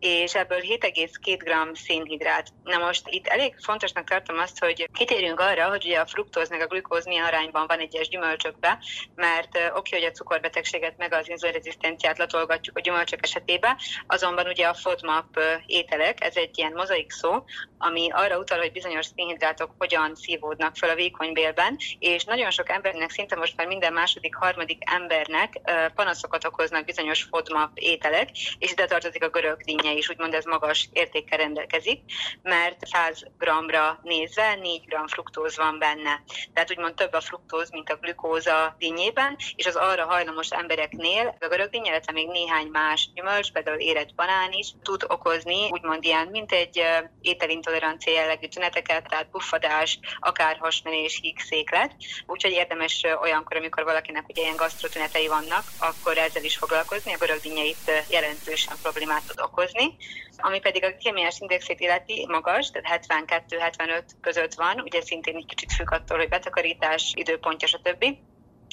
és ebből 7,2 g szénhidrát. Na most itt elég fontosnak tartom azt, hogy kitérjünk arra, hogy ugye a fruktóz meg a glükóz milyen arányban van egyes gyümölcsökben, mert oké, hogy a cukorbetegséget meg az inzulinrezisztenciát latolgatjuk a gyümölcsök esetében, azonban ugye a FODMAP ételek, ez egy ilyen mozaik szó, ami arra utal, hogy bizonyos szénhidrátok hogyan szívódnak fel a vékony bélben, és nagyon sok embernek, szinte most már minden második, harmadik embernek panaszokat okoznak bizonyos FODMAP ételek, és ide tartozik a görög dinnye mennye is úgymond ez magas értékkel rendelkezik, mert 100 g-ra nézve 4 g fruktóz van benne. Tehát úgymond több a fruktóz, mint a glükóza dinnyében, és az arra hajlamos embereknél a görög dinnye, illetve még néhány más gyümölcs, például érett banán is tud okozni úgymond ilyen, mint egy ételintolerancia jellegű tüneteket, tehát puffadás, akár hasmenés, hígszéklet. Úgyhogy érdemes olyankor, amikor valakinek ugye ilyen gasztrotünetei vannak, akkor ezzel is foglalkozni. A görög dinnye itt jelentősen problémát tud okozni dolgozni, ami pedig a kémiás indexét illeti magas, tehát 72-75 között van, ugye szintén egy kicsit függ attól, hogy betakarítás, időpontja, stb.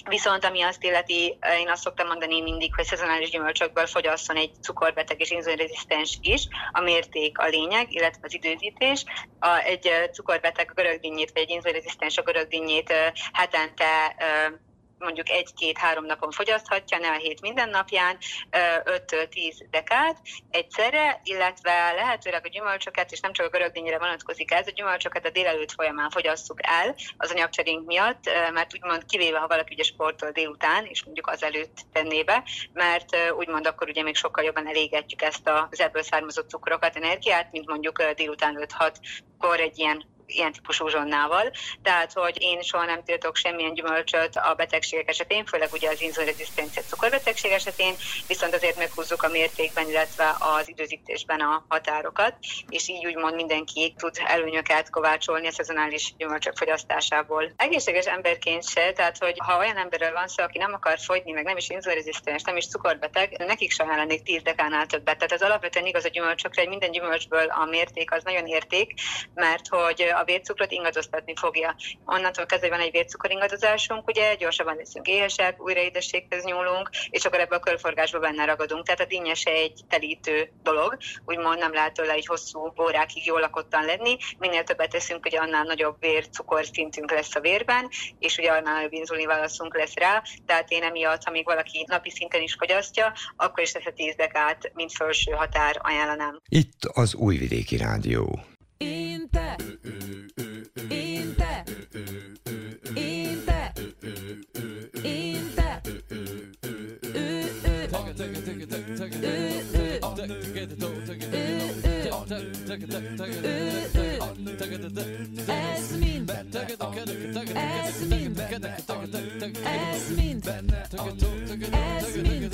Viszont ami azt illeti, én azt szoktam mondani mindig, hogy szezonális gyümölcsökből fogyasszon egy cukorbeteg és inzulinrezisztens is, a mérték a lényeg, illetve az időzítés. A, egy cukorbeteg a görögdinnyét, vagy egy inzulinrezisztens a görögdinnyét hetente mondjuk egy-két-három napon fogyaszthatja, ne a hét minden napján, 5-10 dekát egyszerre, illetve lehetőleg a gyümölcsöket, és nem csak a görögdényre vonatkozik ez, a gyümölcsöket a délelőtt folyamán fogyasszuk el az anyagcserénk miatt, mert úgymond kivéve, ha valaki ugye sportol délután, és mondjuk az előtt tenné be, mert úgymond akkor ugye még sokkal jobban elégetjük ezt az ebből származó cukrokat, energiát, mint mondjuk délután 5-6-kor egy ilyen ilyen típusú zsonnával. Tehát, hogy én soha nem tiltok semmilyen gyümölcsöt a betegségek esetén, főleg ugye az inzulinrezisztencia cukorbetegség esetén, viszont azért meghúzzuk a mértékben, illetve az időzítésben a határokat, és így úgymond mindenki tud előnyöket kovácsolni a szezonális gyümölcsök fogyasztásából. Egészséges emberként se, tehát hogy ha olyan emberről van szó, aki nem akar fogyni, meg nem is inzulinrezisztens, nem is cukorbeteg, nekik sem lennék 10 dekánál többet. Tehát ez alapvetően igaz a gyümölcsökre, hogy minden gyümölcsből a mérték az nagyon érték, mert hogy a vércukrot ingadoztatni fogja. Onnantól kezdve van egy vércukoringadozásunk, ugye gyorsabban leszünk éhesek, újra édességhez nyúlunk, és akkor ebbe a körforgásba benne ragadunk. Tehát a dinnyes egy telítő dolog, úgymond nem lehet tőle egy hosszú órákig jól lakottan lenni. Minél többet teszünk, ugye annál nagyobb vércukor szintünk lesz a vérben, és ugye annál nagyobb inzulin válaszunk lesz rá. Tehát én emiatt, ha még valaki napi szinten is fogyasztja, akkor is ezt a 10 dekát, mint felső határ ajánlanám. Itt az Újvidéki Rádió. Inte. Inte. Inte. Inte. Ez mind. Ez mind. Ez mind. Ez mind.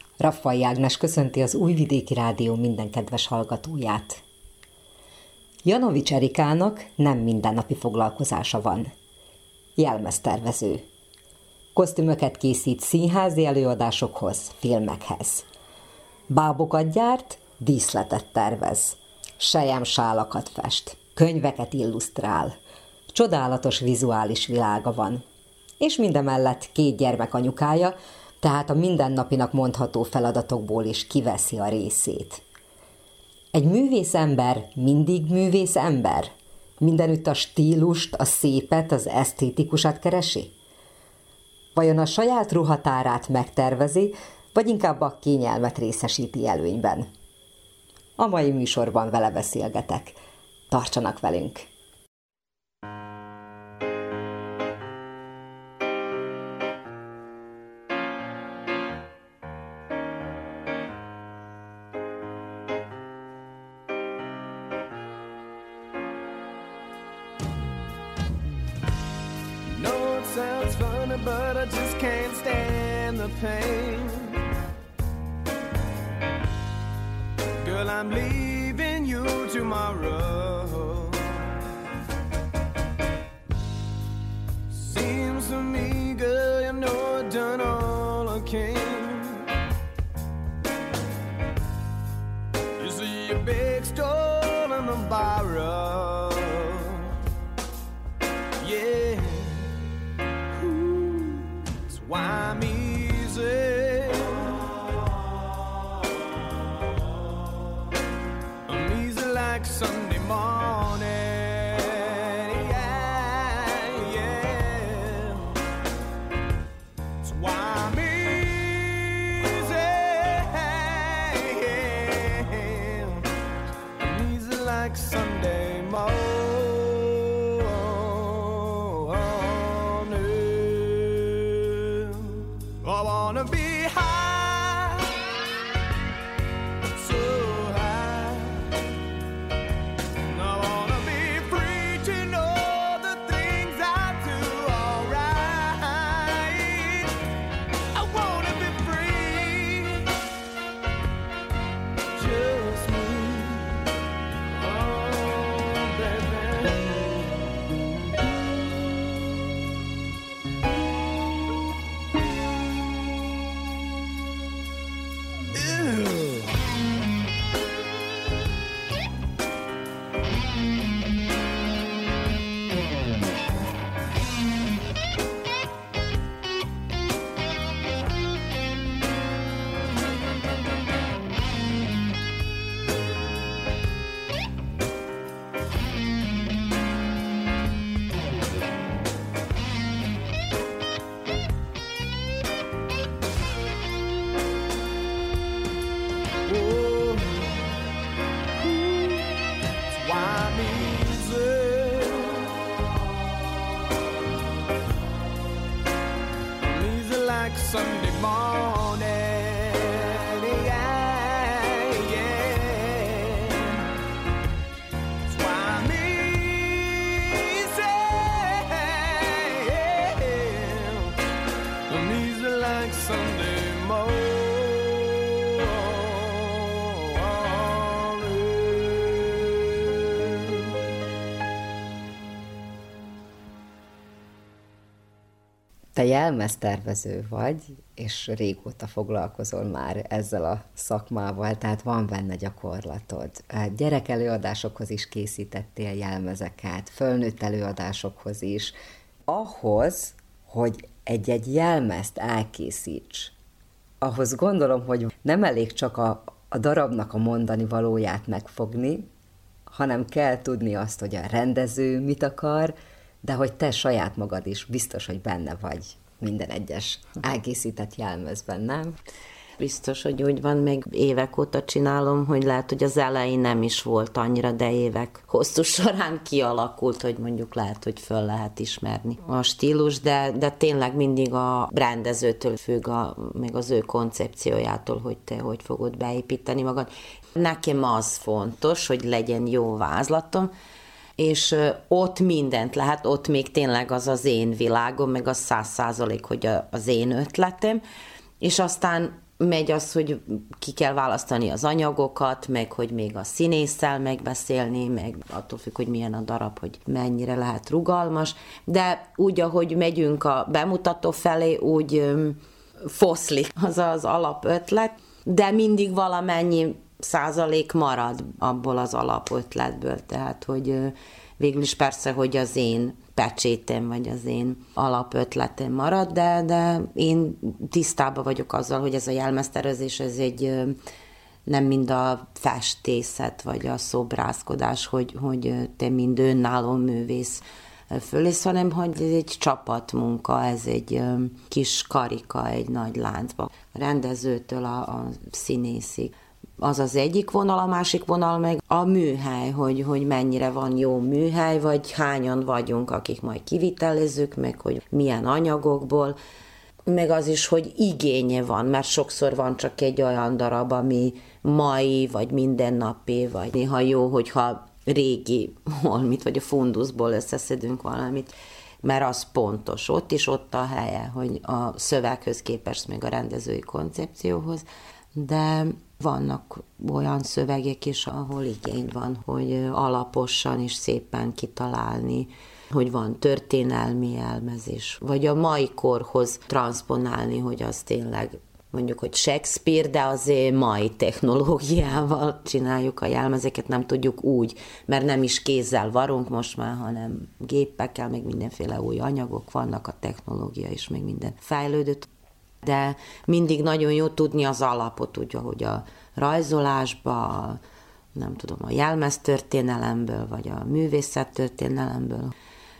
Raffai Ágnes köszönti az Újvidéki Rádió minden kedves hallgatóját. Janovics Erikának nem mindennapi foglalkozása van. Jelmeztervező. Kosztümöket készít színházi előadásokhoz, filmekhez. Bábokat gyárt, díszletet tervez. Sejem sálakat fest, könyveket illusztrál. Csodálatos vizuális világa van. És mindemellett két gyermek anyukája, tehát a mindennapinak mondható feladatokból is kiveszi a részét. Egy művész ember mindig művész ember? Mindenütt a stílust, a szépet, az esztétikusat keresi? Vajon a saját ruhatárát megtervezi, vagy inkább a kényelmet részesíti előnyben? A mai műsorban vele beszélgetek. Tartsanak velünk! Ugh. Jelmeztervező vagy, és régóta foglalkozol már ezzel a szakmával, tehát van benne gyakorlatod. Gyerek előadásokhoz is készítettél jelmezeket, fölnőtt előadásokhoz is. Ahhoz, hogy egy-egy jelmezt elkészíts, ahhoz gondolom, hogy nem elég csak a, a darabnak a mondani valóját megfogni, hanem kell tudni azt, hogy a rendező mit akar, de hogy te saját magad is biztos, hogy benne vagy minden egyes elkészített jelmezben, nem? Biztos, hogy úgy van, még évek óta csinálom, hogy lehet, hogy az elején nem is volt annyira, de évek hosszú során kialakult, hogy mondjuk lehet, hogy föl lehet ismerni a stílus, de, de tényleg mindig a rendezőtől függ, a, még az ő koncepciójától, hogy te hogy fogod beépíteni magad. Nekem az fontos, hogy legyen jó vázlatom, és ott mindent lehet, ott még tényleg az az én világom, meg az száz százalék, hogy az én ötletem, és aztán megy az, hogy ki kell választani az anyagokat, meg hogy még a színésszel megbeszélni, meg attól függ, hogy milyen a darab, hogy mennyire lehet rugalmas, de úgy, ahogy megyünk a bemutató felé, úgy foszlik az az alapötlet, de mindig valamennyi százalék marad abból az alapötletből, tehát hogy végül is persze, hogy az én pecsétem, vagy az én alapötletem marad, de, de én tisztában vagyok azzal, hogy ez a jelmeztervezés, ez egy nem mind a festészet, vagy a szobrászkodás, hogy, hogy te mind önálló művész fölész, hanem hogy ez egy csapatmunka, ez egy kis karika egy nagy láncba. A rendezőtől a, a színészig az az egyik vonal, a másik vonal meg a műhely, hogy, hogy mennyire van jó műhely, vagy hányan vagyunk, akik majd kivitelezzük, meg hogy milyen anyagokból, meg az is, hogy igénye van, mert sokszor van csak egy olyan darab, ami mai, vagy mindennapi, vagy néha jó, hogyha régi holmit, vagy a funduszból összeszedünk valamit, mert az pontos. Ott is ott a helye, hogy a szöveghöz képest, még a rendezői koncepcióhoz, de vannak olyan szövegek is, ahol igény van, hogy alaposan és szépen kitalálni, hogy van történelmi elmezés, vagy a mai korhoz transponálni, hogy az tényleg mondjuk, hogy Shakespeare, de azért mai technológiával csináljuk a jelmezeket, nem tudjuk úgy, mert nem is kézzel varunk most már, hanem gépekkel, meg mindenféle új anyagok vannak, a technológia is még minden fejlődött de mindig nagyon jó tudni az alapot, úgy, hogy a rajzolásba, nem tudom, a jelmeztörténelemből, vagy a művészettörténelemből,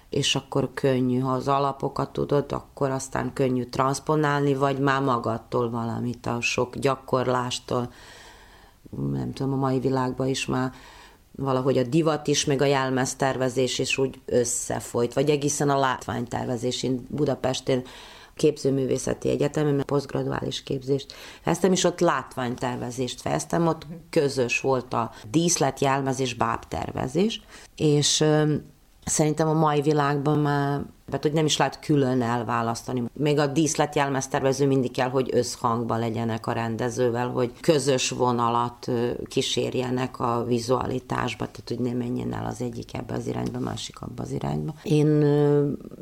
és akkor könnyű, ha az alapokat tudod, akkor aztán könnyű transponálni, vagy már magadtól valamit, a sok gyakorlástól, nem tudom, a mai világban is már valahogy a divat is, meg a jelmeztervezés is úgy összefolyt, vagy egészen a látványtervezés. Én Budapesten képzőművészeti egyetemen, posztgraduális képzést fejeztem, és ott látványtervezést fejeztem, ott közös volt a díszlet, jelmezés, bábtervezés, és Szerintem a mai világban már, tehát hogy nem is lehet külön elválasztani. Még a díszletjelmeztervező mindig kell, hogy összhangban legyenek a rendezővel, hogy közös vonalat kísérjenek a vizualitásba, tehát hogy ne menjen el az egyik ebbe az irányba, másik abba az irányba. Én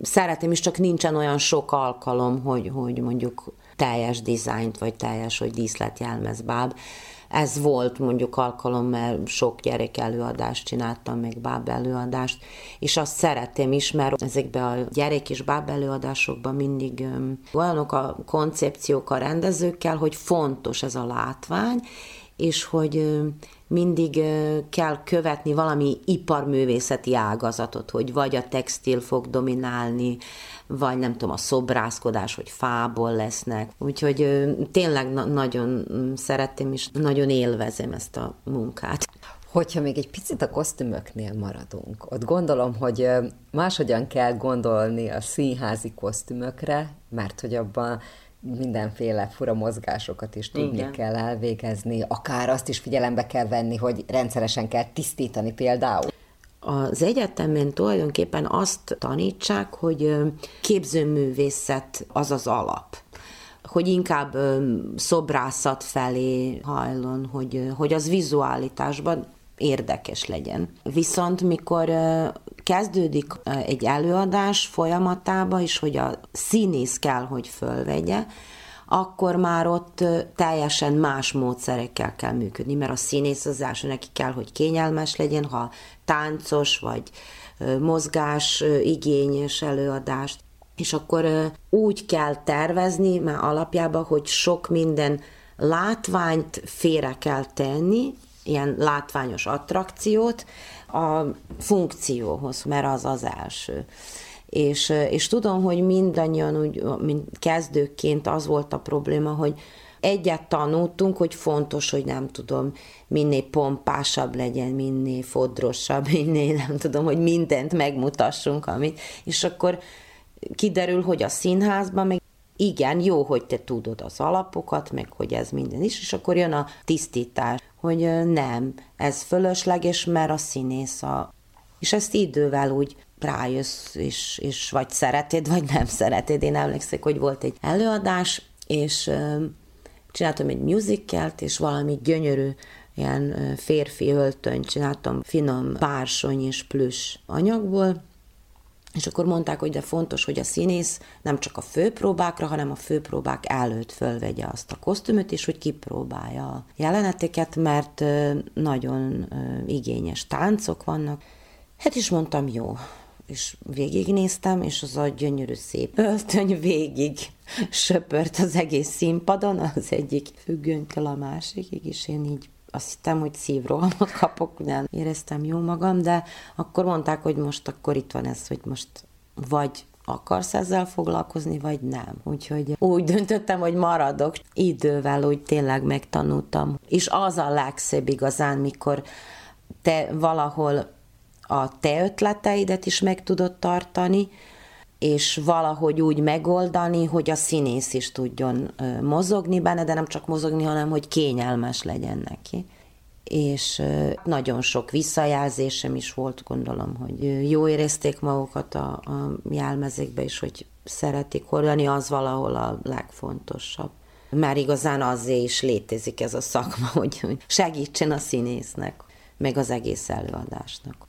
szeretem, és csak nincsen olyan sok alkalom, hogy, hogy mondjuk teljes dizájnt, vagy teljes, hogy díszletjelmezbáb ez volt mondjuk alkalom, mert sok gyerek előadást csináltam, meg báb előadást, és azt szeretem is, mert ezekben a gyerek és báb előadásokban mindig olyanok a koncepciók a rendezőkkel, hogy fontos ez a látvány, és hogy mindig kell követni valami iparművészeti ágazatot, hogy vagy a textil fog dominálni, vagy nem tudom, a szobrászkodás, hogy fából lesznek. Úgyhogy tényleg na- nagyon szeretem, és nagyon élvezem ezt a munkát. Hogyha még egy picit a kosztümöknél maradunk, ott gondolom, hogy máshogyan kell gondolni a színházi kosztümökre, mert hogy abban mindenféle fura mozgásokat is tudni Igen. kell elvégezni, akár azt is figyelembe kell venni, hogy rendszeresen kell tisztítani például. Az egyetemen tulajdonképpen azt tanítsák, hogy képzőművészet az az alap hogy inkább szobrászat felé hajlon, hogy, hogy az vizualitásban érdekes legyen. Viszont mikor kezdődik egy előadás folyamatába, és hogy a színész kell, hogy fölvegye, akkor már ott teljesen más módszerekkel kell működni, mert a színész az első neki kell, hogy kényelmes legyen, ha táncos vagy mozgás igényes előadást, és akkor úgy kell tervezni már alapjában, hogy sok minden látványt félre kell tenni, ilyen látványos attrakciót a funkcióhoz, mert az az első. És, és tudom, hogy mindannyian, úgy, mint kezdőként az volt a probléma, hogy egyet tanultunk, hogy fontos, hogy nem tudom, minél pompásabb legyen, minél fodrosabb, minél nem tudom, hogy mindent megmutassunk, amit, és akkor kiderül, hogy a színházban meg igen, jó, hogy te tudod az alapokat, meg hogy ez minden is, és akkor jön a tisztítás, hogy nem, ez fölösleges, mert a színész a... És ezt idővel úgy rájössz, és, és vagy szereted, vagy nem szereted. Én emlékszek, hogy volt egy előadás, és csináltam egy musicalt, és valami gyönyörű ilyen férfi öltönyt csináltam, finom bársony és plüss anyagból, és akkor mondták, hogy de fontos, hogy a színész nem csak a főpróbákra, hanem a főpróbák előtt fölvegye azt a kosztümöt, és hogy kipróbálja a jeleneteket, mert nagyon igényes táncok vannak. Hát is mondtam, jó. És végignéztem, és az a gyönyörű szép öltöny végig söpört az egész színpadon, az egyik függönytől a másikig, és én így azt hittem, hogy szívrohamot kapok, nem éreztem jó magam, de akkor mondták, hogy most akkor itt van ez, hogy most vagy akarsz ezzel foglalkozni, vagy nem. Úgyhogy úgy döntöttem, hogy maradok. Idővel úgy tényleg megtanultam. És az a legszebb igazán, mikor te valahol a te ötleteidet is meg tudod tartani, és valahogy úgy megoldani, hogy a színész is tudjon mozogni benne, de nem csak mozogni, hanem hogy kényelmes legyen neki. És nagyon sok visszajelzésem is volt, gondolom, hogy jó érezték magukat a, a jelmezékbe, és hogy szeretik hordani, az valahol a legfontosabb. Már igazán azért is létezik ez a szakma, hogy segítsen a színésznek, meg az egész előadásnak.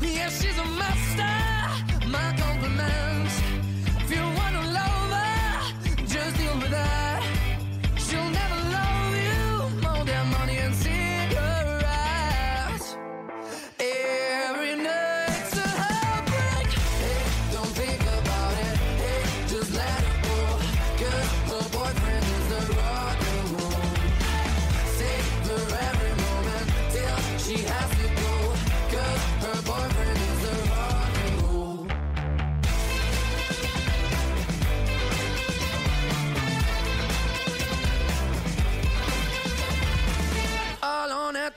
Yeah, she's a master. My compliments. If you wanna love her, just deal with that.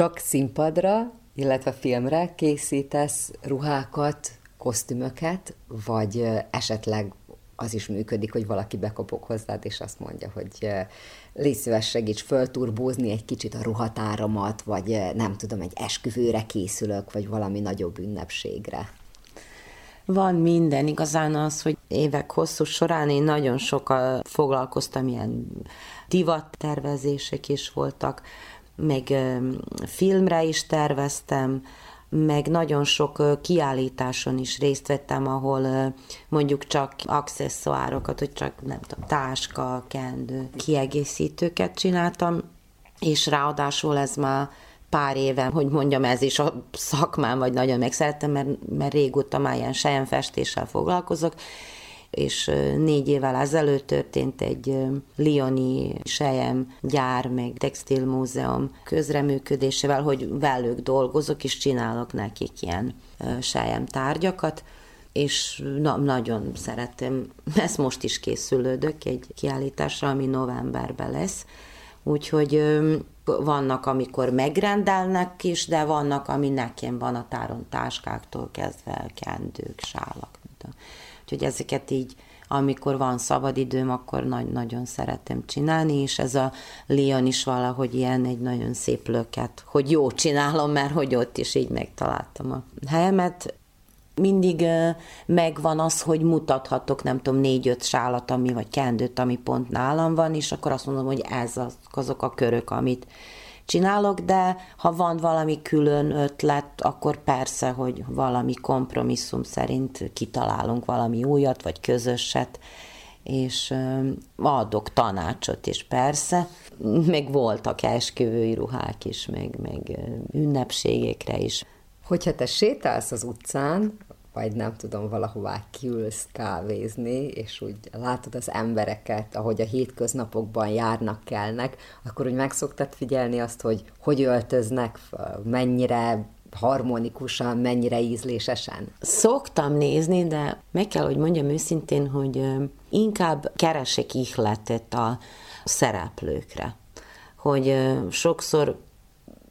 Csak színpadra, illetve filmre készítesz ruhákat, kosztümöket, vagy esetleg az is működik, hogy valaki bekopog hozzád, és azt mondja, hogy légy szíves, segíts fölturbózni egy kicsit a ruhatáramat, vagy nem tudom, egy esküvőre készülök, vagy valami nagyobb ünnepségre. Van minden, igazán az, hogy évek hosszú során én nagyon sokkal foglalkoztam, ilyen divattervezések is voltak, meg filmre is terveztem, meg nagyon sok kiállításon is részt vettem, ahol mondjuk csak accesszoárokat, hogy csak nem tudom, táska, kendő, kiegészítőket csináltam, és ráadásul ez már pár éve, hogy mondjam, ez is a szakmám, vagy nagyon megszerettem, mert, mert régóta már ilyen sejemfestéssel foglalkozok, és négy évvel ezelőtt történt egy Lioni sejem gyár, meg textilmúzeum közreműködésével, hogy velük dolgozok, és csinálok nekik ilyen sejem tárgyakat, és na, nagyon szeretem. Ezt most is készülődök egy kiállításra, ami novemberben lesz. Úgyhogy vannak, amikor megrendelnek is, de vannak, ami nekem van a táron táskáktól kezdve, kendők, sálak. Úgyhogy ezeket így, amikor van szabadidőm, akkor nagy, nagyon szeretem csinálni, és ez a Leon is valahogy ilyen egy nagyon szép löket, hogy jó csinálom, mert hogy ott is így megtaláltam a helyemet. Mindig megvan az, hogy mutathatok, nem tudom, négy-öt sálat, ami, vagy kendőt, ami pont nálam van, és akkor azt mondom, hogy ez az, azok a körök, amit csinálok, de ha van valami külön ötlet, akkor persze, hogy valami kompromisszum szerint kitalálunk valami újat, vagy közöset, és adok tanácsot is persze, meg voltak esküvői ruhák is, meg, meg ünnepségekre is. Hogyha te sétálsz az utcán, vagy nem tudom, valahová kiülsz kávézni, és úgy látod az embereket, ahogy a hétköznapokban járnak, kelnek, akkor úgy meg szoktad figyelni azt, hogy hogy öltöznek, mennyire harmonikusan, mennyire ízlésesen? Szoktam nézni, de meg kell, hogy mondjam őszintén, hogy inkább keresek ihletet a szereplőkre. Hogy sokszor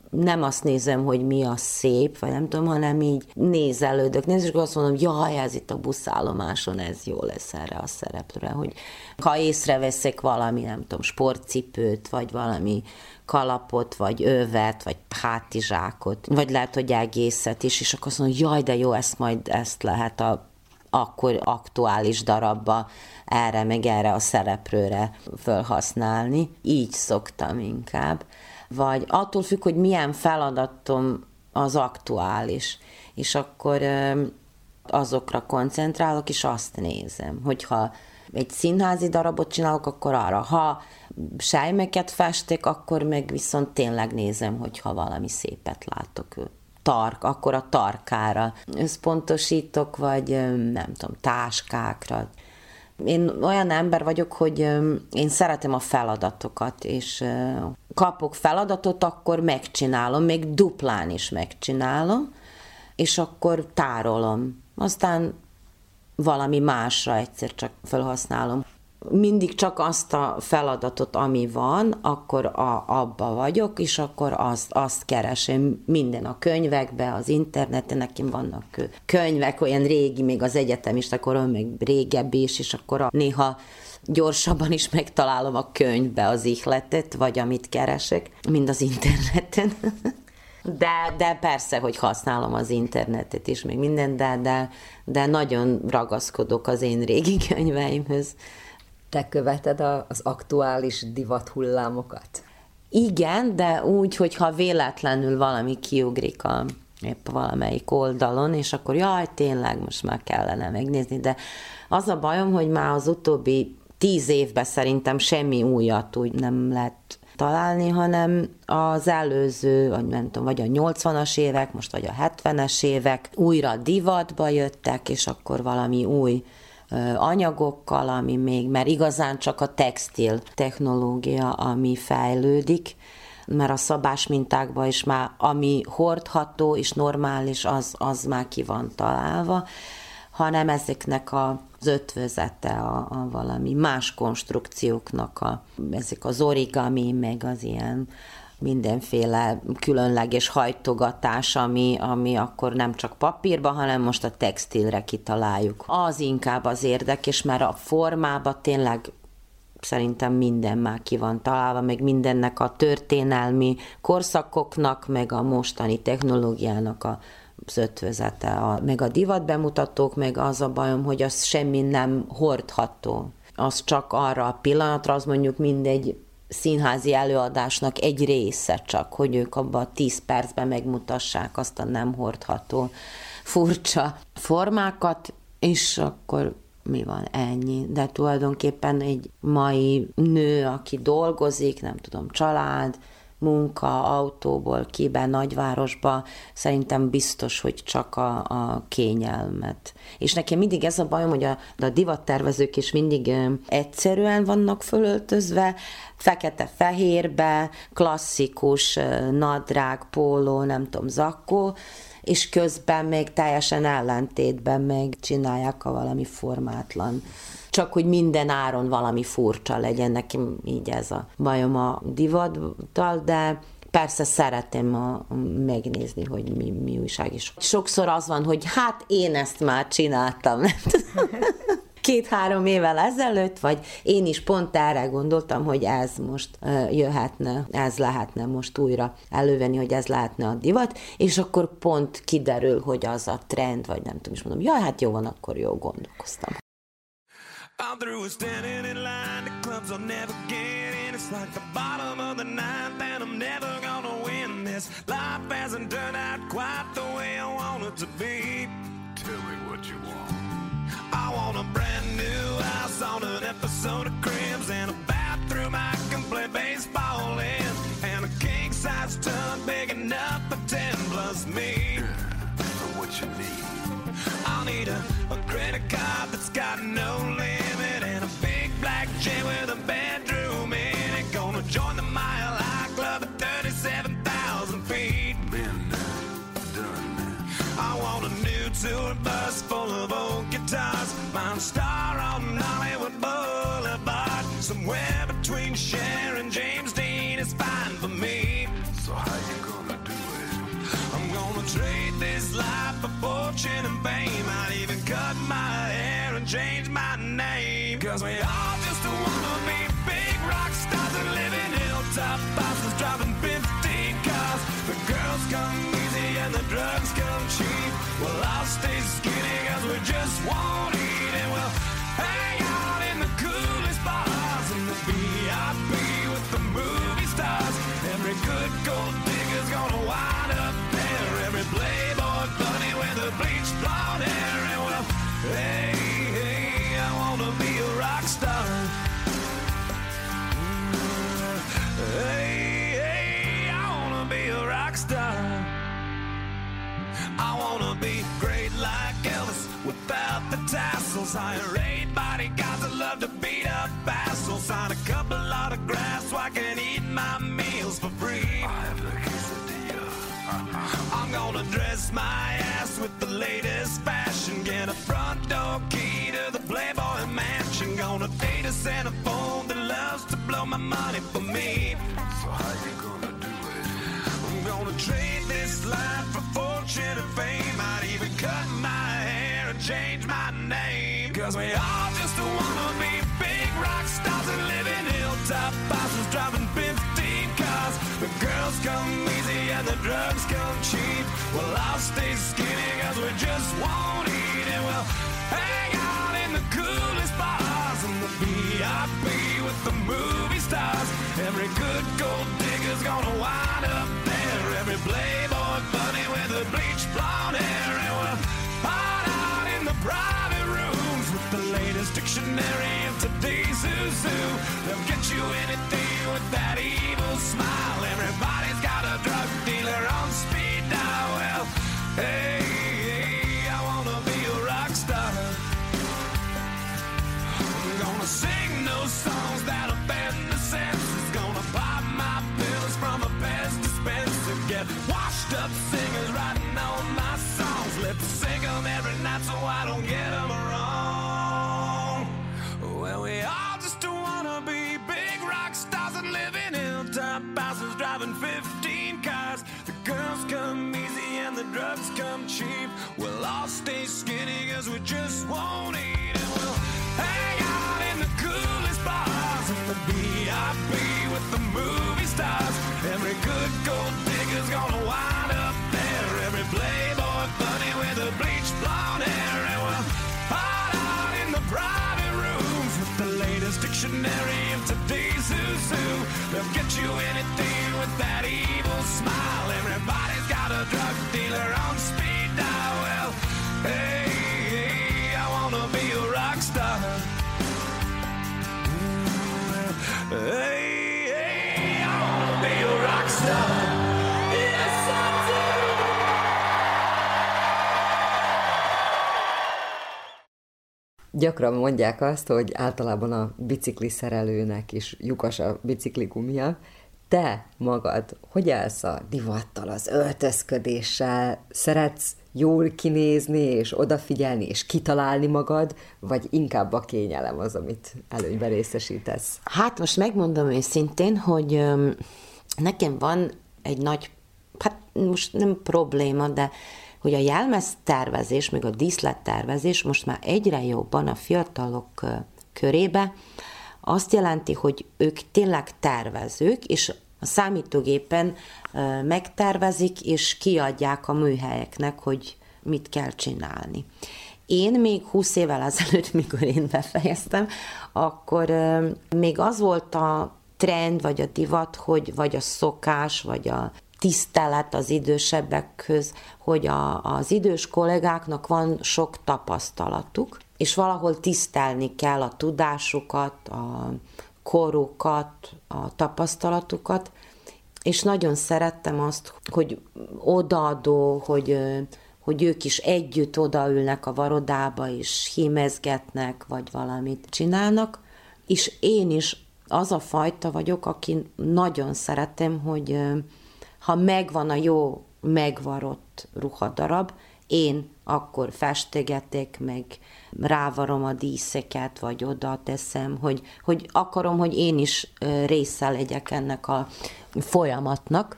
nem azt nézem, hogy mi a szép, vagy nem tudom, hanem így nézelődök, nézd, és azt mondom, jaj, ez itt a buszállomáson, ez jó lesz erre a szereplőre, hogy ha észreveszek valami, nem tudom, sportcipőt, vagy valami kalapot, vagy övet, vagy hátizsákot, vagy lehet, hogy egészet is, és akkor azt mondom, jaj, de jó, ezt majd ezt lehet a akkor aktuális darabba erre, meg erre a szereplőre felhasználni. Így szoktam inkább vagy attól függ, hogy milyen feladatom az aktuális, és akkor azokra koncentrálok, és azt nézem, hogyha egy színházi darabot csinálok, akkor arra. Ha sejmeket festek, akkor meg viszont tényleg nézem, hogyha valami szépet látok. Tark, akkor a tarkára összpontosítok, vagy nem tudom, táskákra, én olyan ember vagyok, hogy én szeretem a feladatokat, és kapok feladatot, akkor megcsinálom, még duplán is megcsinálom, és akkor tárolom. Aztán valami másra egyszer csak felhasználom mindig csak azt a feladatot, ami van, akkor a, abba vagyok, és akkor azt, azt keresem minden a könyvekbe, az interneten, nekem vannak könyvek, olyan régi, még az egyetemista korom, meg régebbi is, és akkor a, néha gyorsabban is megtalálom a könyvbe az ihletet, vagy amit keresek, mind az interneten. De, de persze, hogy használom az internetet is, még minden, de, de, de nagyon ragaszkodok az én régi könyveimhöz. Te követed a, az aktuális divat hullámokat? Igen, de úgy, hogyha véletlenül valami kiugrik a épp valamelyik oldalon, és akkor jaj, tényleg most már kellene megnézni, de az a bajom, hogy már az utóbbi tíz évben szerintem semmi újat úgy nem lett találni, hanem az előző, vagy nem tudom, vagy a 80-as évek, most vagy a 70-es évek újra divatba jöttek, és akkor valami új anyagokkal, ami még, mert igazán csak a textil technológia, ami fejlődik, mert a szabás mintákban is már, ami hordható és normális, az, az már ki van találva, hanem ezeknek a az ötvözete a, a valami más konstrukcióknak, a, ezek az origami, meg az ilyen mindenféle különleges hajtogatás, ami, ami akkor nem csak papírba, hanem most a textilre kitaláljuk. Az inkább az érdekes, mert a formába tényleg szerintem minden már ki van találva, meg mindennek a történelmi korszakoknak, meg a mostani technológiának a az ötvözete, a, meg a divat bemutatók, meg az a bajom, hogy az semmi nem hordható. Az csak arra a pillanatra, az mondjuk mindegy színházi előadásnak egy része csak, hogy ők abban a tíz percben megmutassák azt a nem hordható furcsa formákat, és akkor mi van, ennyi. De tulajdonképpen egy mai nő, aki dolgozik, nem tudom, család, munka, autóból kibe, nagyvárosba, szerintem biztos, hogy csak a, a kényelmet. És nekem mindig ez a bajom, hogy a, a divattervezők is mindig egyszerűen vannak fölöltözve, fekete-fehérbe, klasszikus nadrág, póló, nem tudom, zakkó, és közben még teljesen ellentétben még csinálják a valami formátlan csak hogy minden áron valami furcsa legyen, nekem így ez a bajom a divattal, de persze szeretem a, megnézni, hogy mi, mi újság is. Sokszor az van, hogy hát én ezt már csináltam. két-három évvel ezelőtt, vagy én is pont erre gondoltam, hogy ez most jöhetne, ez lehetne most újra elővenni, hogy ez lehetne a divat, és akkor pont kiderül, hogy az a trend, vagy nem tudom is mondom, ja, hát jó van, akkor jó gondolkoztam. I'm through with standing in line, the clubs I'll never get in. It's like the bottom of the ninth, and I'm never gonna win this. Life hasn't turned out quite the way I want it to be. Tell me what you want. I want a brand new house on an episode of Cribs and a bathroom I can play baseball in, and a king size tub big enough for ten plus me. Yeah, what you need? I'll need a, a credit card that's got no limit and a big black jet with a bedroom in it. Gonna join the Mile High Club at 37,000 feet. Been done. that. I want a new tour bus full of old guitars. Mine star on Hollywood Boulevard. Somewhere between Cher and James Dean is fine for me. So how you gonna do it? I'm gonna trade life for fortune and fame. I'd even cut my hair and change my name. Cause we all just wanna be big rock stars and live in hilltop houses driving 15 cars. The girls come easy and the drugs come cheap. Well, I'll stay skinny cause we just won't eat and we'll hang out tassels. Hire eight bodyguards that love to beat up assholes. Sign a couple autographs so I can eat my meals for free. I have the quesadilla. Uh, I'm gonna dress my ass with the latest fashion. Get a front door key to the Playboy Mansion. Gonna date a Santa phone that loves to blow my money for me. So how you gonna do it? I'm gonna trade this life for fortune and fame. I'd even cut my hair and change. Cause we all just wanna be big rock stars and live in hilltop houses driving 15 cars. The girls come easy and the drugs come cheap. Well, I'll stay skinny cause we just won't eat and we'll hang out in the coolest bars in the VIP with the movie stars. Every good gold digger's gonna wind up there. Every playboy dictionary of today's who's who. They'll get you anything with that evil smile. Everybody's got a drug dealer on speed dial. Well, hey, drugs come cheap. We'll all stay skinny cause we just won't eat and we'll hang out in the coolest bars in the VIP with the movie stars. Every good gold digger's gonna wind up there. Every playboy bunny with the bleached blonde hair and we'll hide out in the private rooms with the latest dictionary today's who's who. They'll get you anything with that evil smile. Everybody's got a drug dealer on speed dial. Well, hey, hey, I wanna be a rock star. Hey, hey, I wanna be a rock star. Gyakran mondják azt, hogy általában a bicikli szerelőnek is lyukas a bicikli gumia. te magad hogy állsz a divattal, az öltözködéssel? Szeretsz jól kinézni, és odafigyelni, és kitalálni magad, vagy inkább a kényelem az, amit előnybe részesítesz? Hát most megmondom őszintén, hogy nekem van egy nagy, hát most nem probléma, de hogy a jelmez tervezés, meg a díszlettervezés most már egyre jobban a fiatalok körébe azt jelenti, hogy ők tényleg tervezők, és a számítógépen megtervezik, és kiadják a műhelyeknek, hogy mit kell csinálni. Én még 20 évvel ezelőtt, mikor én befejeztem, akkor még az volt a trend, vagy a divat, hogy vagy a szokás, vagy a tisztelet az idősebbekhöz, hogy a, az idős kollégáknak van sok tapasztalatuk, és valahol tisztelni kell a tudásukat, a korukat, a tapasztalatukat, és nagyon szerettem azt, hogy odaadó, hogy, hogy ők is együtt odaülnek a varodába, és hímezgetnek, vagy valamit csinálnak, és én is az a fajta vagyok, aki nagyon szeretem, hogy ha megvan a jó megvarott ruhadarab, én akkor festegetek, meg rávarom a díszeket, vagy oda teszem, hogy, hogy akarom, hogy én is része legyek ennek a folyamatnak.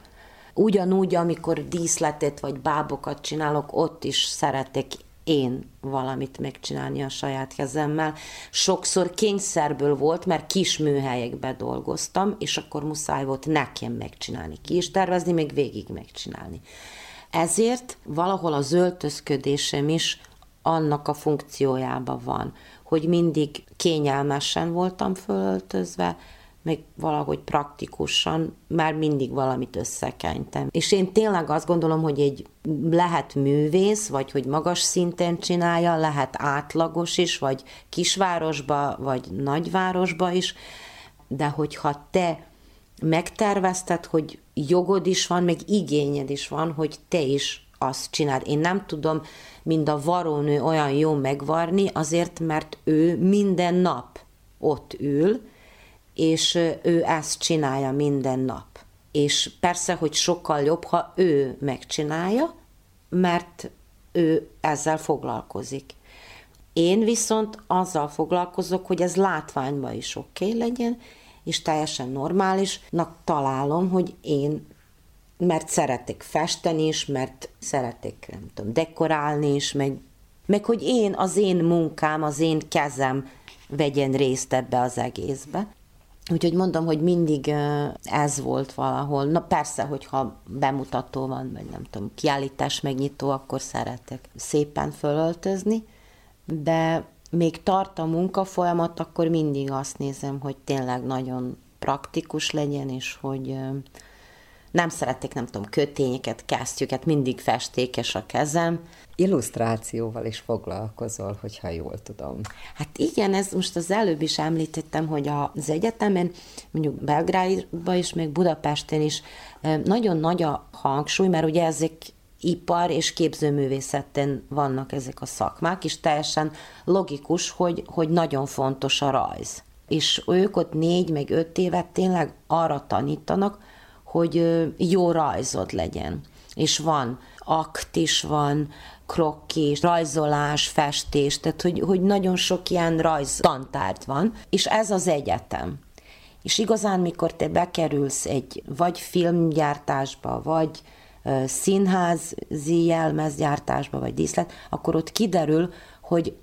Ugyanúgy, amikor díszletet vagy bábokat csinálok, ott is szeretek én valamit megcsinálni a saját kezemmel. Sokszor kényszerből volt, mert kis műhelyekbe dolgoztam, és akkor muszáj volt nekem megcsinálni, ki is tervezni, még végig megcsinálni. Ezért valahol az öltözködésem is annak a funkciójában van, hogy mindig kényelmesen voltam fölöltözve, meg valahogy praktikusan már mindig valamit összekenytem. És én tényleg azt gondolom, hogy egy lehet művész, vagy hogy magas szinten csinálja, lehet átlagos is, vagy kisvárosba, vagy nagyvárosba is, de hogyha te megtervezted, hogy jogod is van, meg igényed is van, hogy te is azt csináld. Én nem tudom mind a varónő olyan jó megvarni, azért, mert ő minden nap ott ül, és ő ezt csinálja minden nap. És persze, hogy sokkal jobb, ha ő megcsinálja, mert ő ezzel foglalkozik. Én viszont azzal foglalkozok, hogy ez látványban is oké okay legyen, és teljesen normálisnak találom, hogy én mert szeretek festeni is, mert szeretek, nem tudom, dekorálni is, meg, meg hogy én, az én munkám, az én kezem vegyen részt ebbe az egészbe. Úgyhogy mondom, hogy mindig ez volt valahol. Na persze, hogyha bemutató van, vagy nem tudom, kiállítás megnyitó, akkor szeretek szépen fölöltözni, de még tart a munka folyamat, akkor mindig azt nézem, hogy tényleg nagyon praktikus legyen, és hogy nem szeretik, nem tudom, kötényeket, kesztyűket, mindig festékes a kezem. Illusztrációval is foglalkozol, hogyha jól tudom. Hát igen, ez most az előbb is említettem, hogy az egyetemen, mondjuk Belgrádban is, meg Budapesten is nagyon nagy a hangsúly, mert ugye ezek ipar és képzőművészeten vannak ezek a szakmák, és teljesen logikus, hogy, hogy nagyon fontos a rajz. És ők ott négy, meg öt évet tényleg arra tanítanak, hogy jó rajzod legyen. És van akt is van, krokki, rajzolás, festés, tehát hogy, hogy nagyon sok ilyen rajz tantárgy van, és ez az egyetem. És igazán, mikor te bekerülsz egy vagy filmgyártásba, vagy uh, színházi jelmezgyártásba, vagy díszlet, akkor ott kiderül, hogy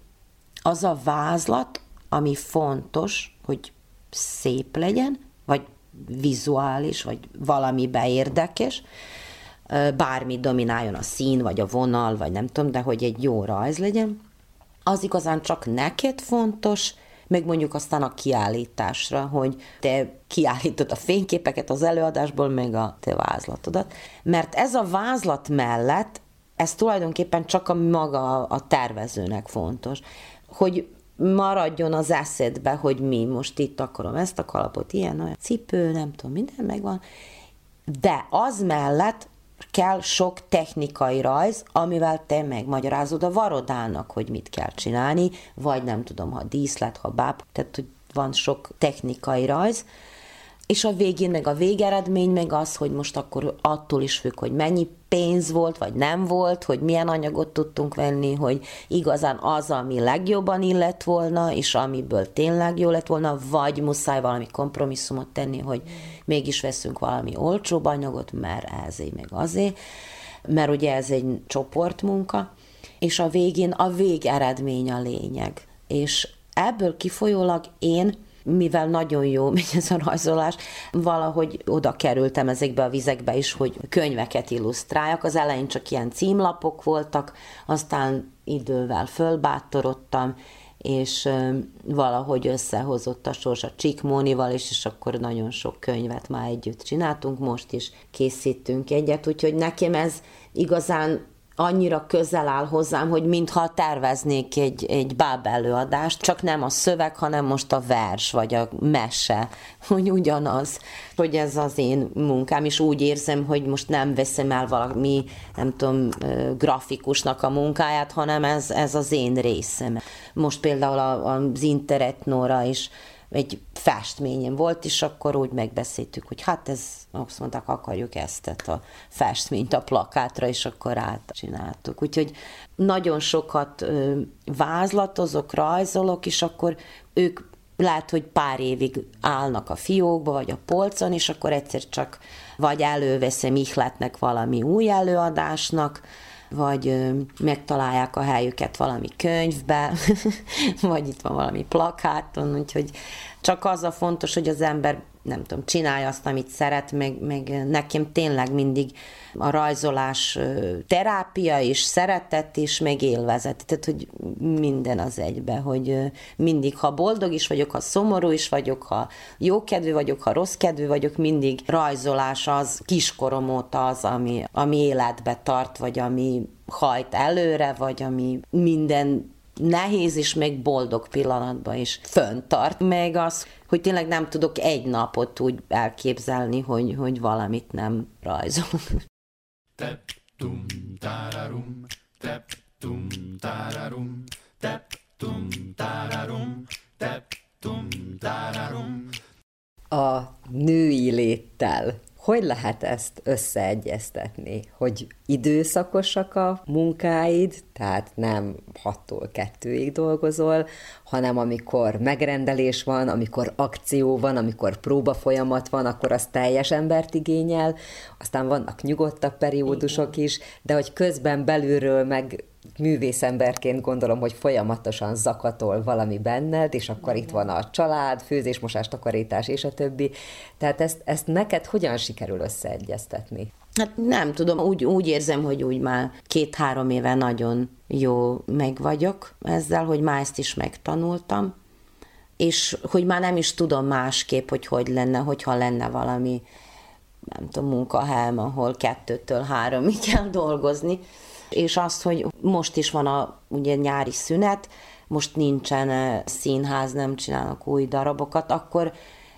az a vázlat, ami fontos, hogy szép legyen, vizuális, vagy valami érdekes, bármi domináljon a szín, vagy a vonal, vagy nem tudom, de hogy egy jó rajz legyen, az igazán csak neked fontos, meg mondjuk aztán a kiállításra, hogy te kiállítod a fényképeket az előadásból, meg a te vázlatodat. Mert ez a vázlat mellett, ez tulajdonképpen csak a maga a tervezőnek fontos, hogy maradjon az eszedbe, hogy mi most itt akarom ezt a kalapot, ilyen, olyan cipő, nem tudom, minden megvan, de az mellett kell sok technikai rajz, amivel te megmagyarázod a varodának, hogy mit kell csinálni, vagy nem tudom, ha díszlet, ha báb, tehát hogy van sok technikai rajz, és a végén meg a végeredmény meg az, hogy most akkor attól is függ, hogy mennyi pénz volt, vagy nem volt, hogy milyen anyagot tudtunk venni, hogy igazán az, ami legjobban illett volna, és amiből tényleg jó lett volna, vagy muszáj valami kompromisszumot tenni, hogy mégis veszünk valami olcsóbb anyagot, mert ezért meg azért, mert ugye ez egy csoportmunka, és a végén a végeredmény a lényeg. És ebből kifolyólag én mivel nagyon jó megy ez a rajzolás, valahogy oda kerültem ezekbe a vizekbe is, hogy könyveket illusztráljak. Az elején csak ilyen címlapok voltak, aztán idővel fölbátorodtam, és valahogy összehozott a sors a Csikmónival is, és akkor nagyon sok könyvet már együtt csináltunk, most is készítünk egyet, úgyhogy nekem ez igazán annyira közel áll hozzám, hogy mintha terveznék egy, egy báb előadást, csak nem a szöveg, hanem most a vers, vagy a mese, hogy ugyanaz, hogy ez az én munkám, és úgy érzem, hogy most nem veszem el valami, nem tudom, grafikusnak a munkáját, hanem ez, ez az én részem. Most például az Interetnóra is egy festményem volt, és akkor úgy megbeszéltük, hogy hát ez, azt mondták, akarjuk ezt, a festményt a plakátra, és akkor átcsináltuk. Úgyhogy nagyon sokat vázlatozok, rajzolok, és akkor ők lehet, hogy pár évig állnak a fiókba, vagy a polcon, és akkor egyszer csak vagy előveszem ihletnek valami új előadásnak, vagy megtalálják a helyüket valami könyvbe, vagy itt van valami plakáton, úgyhogy csak az a fontos, hogy az ember nem tudom, csinálja azt, amit szeret, meg, meg nekem tényleg mindig a rajzolás terápia és szeretet és meg élvezet. Tehát, hogy minden az egybe, hogy mindig, ha boldog is vagyok, ha szomorú is vagyok, ha jókedvű vagyok, ha rossz kedvű vagyok, mindig rajzolás az kiskorom óta az, ami, ami életbe tart, vagy ami hajt előre, vagy ami minden nehéz és még boldog pillanatban is föntart. Meg az, hogy tényleg nem tudok egy napot úgy elképzelni, hogy, hogy valamit nem rajzolok. Tep, tum, tararum, tep, tum, tararum, tep, tum, tararum, tep, tum, tararum. A női léttel hogy lehet ezt összeegyeztetni, hogy időszakosak a munkáid, tehát nem 6-tól 2-ig dolgozol, hanem amikor megrendelés van, amikor akció van, amikor próba folyamat van, akkor az teljes embert igényel, aztán vannak nyugodtabb periódusok is, de hogy közben belülről meg művészemberként gondolom, hogy folyamatosan zakatol valami benned, és akkor itt van a család, főzés, mosás, takarítás, és a többi. Tehát ezt, ezt neked hogyan sikerül összeegyeztetni? Hát nem tudom, úgy, úgy érzem, hogy úgy már két-három éve nagyon jó meg vagyok ezzel, hogy már ezt is megtanultam, és hogy már nem is tudom másképp, hogy hogy lenne, hogyha lenne valami, nem tudom, munkahelyem, ahol kettőtől háromig kell dolgozni, és azt, hogy most is van a ugye nyári szünet, most nincsen eh, színház, nem csinálnak új darabokat, akkor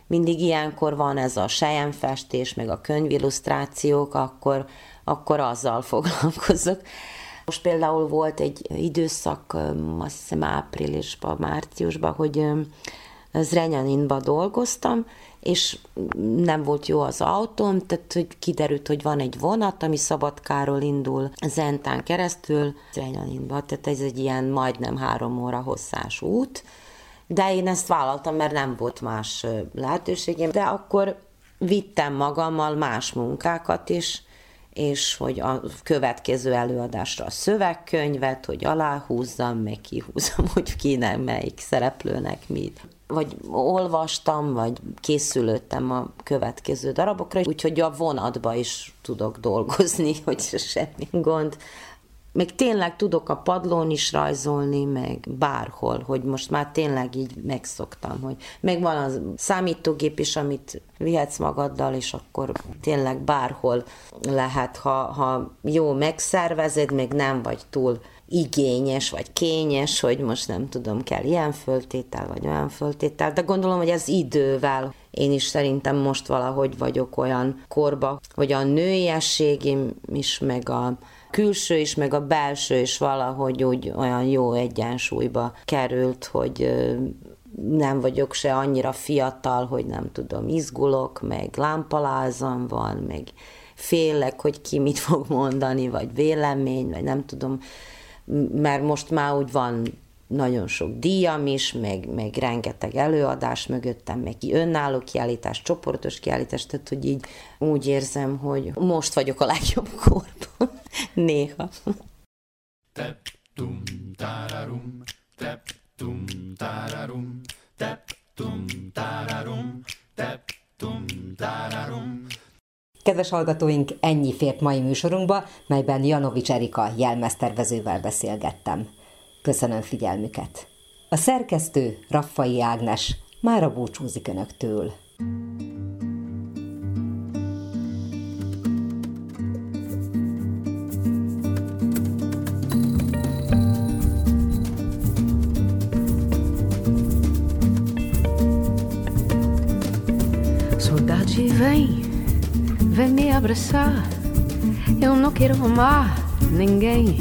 mindig ilyenkor van ez a sejemfestés, meg a könyvillusztrációk, akkor, akkor azzal foglalkozok. Most például volt egy időszak, eh, azt hiszem áprilisban, márciusban, hogy eh, Zrenyaninba dolgoztam, és nem volt jó az autóm, tehát hogy kiderült, hogy van egy vonat, ami Szabadkáról indul Zentán keresztül Zrenyaninba, tehát ez egy ilyen majdnem három óra hosszás út, de én ezt vállaltam, mert nem volt más lehetőségem, de akkor vittem magammal más munkákat is, és hogy a következő előadásra a szövegkönyvet, hogy aláhúzzam, meg kihúzzam, hogy ki nem, melyik szereplőnek mit vagy olvastam, vagy készülöttem a következő darabokra, úgyhogy a vonatba is tudok dolgozni, hogy semmi gond. Még tényleg tudok a padlón is rajzolni, meg bárhol, hogy most már tényleg így megszoktam, hogy meg van az számítógép is, amit vihetsz magaddal, és akkor tényleg bárhol lehet, ha, ha jó megszervezed, még nem vagy túl igényes, vagy kényes, hogy most nem tudom, kell ilyen föltétel, vagy olyan föltétel, de gondolom, hogy ez idővel én is szerintem most valahogy vagyok olyan korba, hogy a nőiességim is, meg a külső is, meg a belső is valahogy úgy olyan jó egyensúlyba került, hogy nem vagyok se annyira fiatal, hogy nem tudom, izgulok, meg lámpalázam van, meg félek, hogy ki mit fog mondani, vagy vélemény, vagy nem tudom, mert most már úgy van nagyon sok díjam is, meg, meg rengeteg előadás mögöttem, meg önálló kiállítás, csoportos kiállítás, tehát hogy így úgy érzem, hogy most vagyok a legjobb korban, néha. Tep, tum, tararum, tep, tum, tararum, tep, tum, tararum, tep, tum, tararum. Kedves hallgatóink, ennyi fért mai műsorunkba, melyben Janovics Erika jelmeztervezővel beszélgettem. Köszönöm figyelmüket. A szerkesztő Raffai Ágnes mára búcsúzik Önöktől. Saudade vem, vem me abraçar. Eu não quero amar ninguém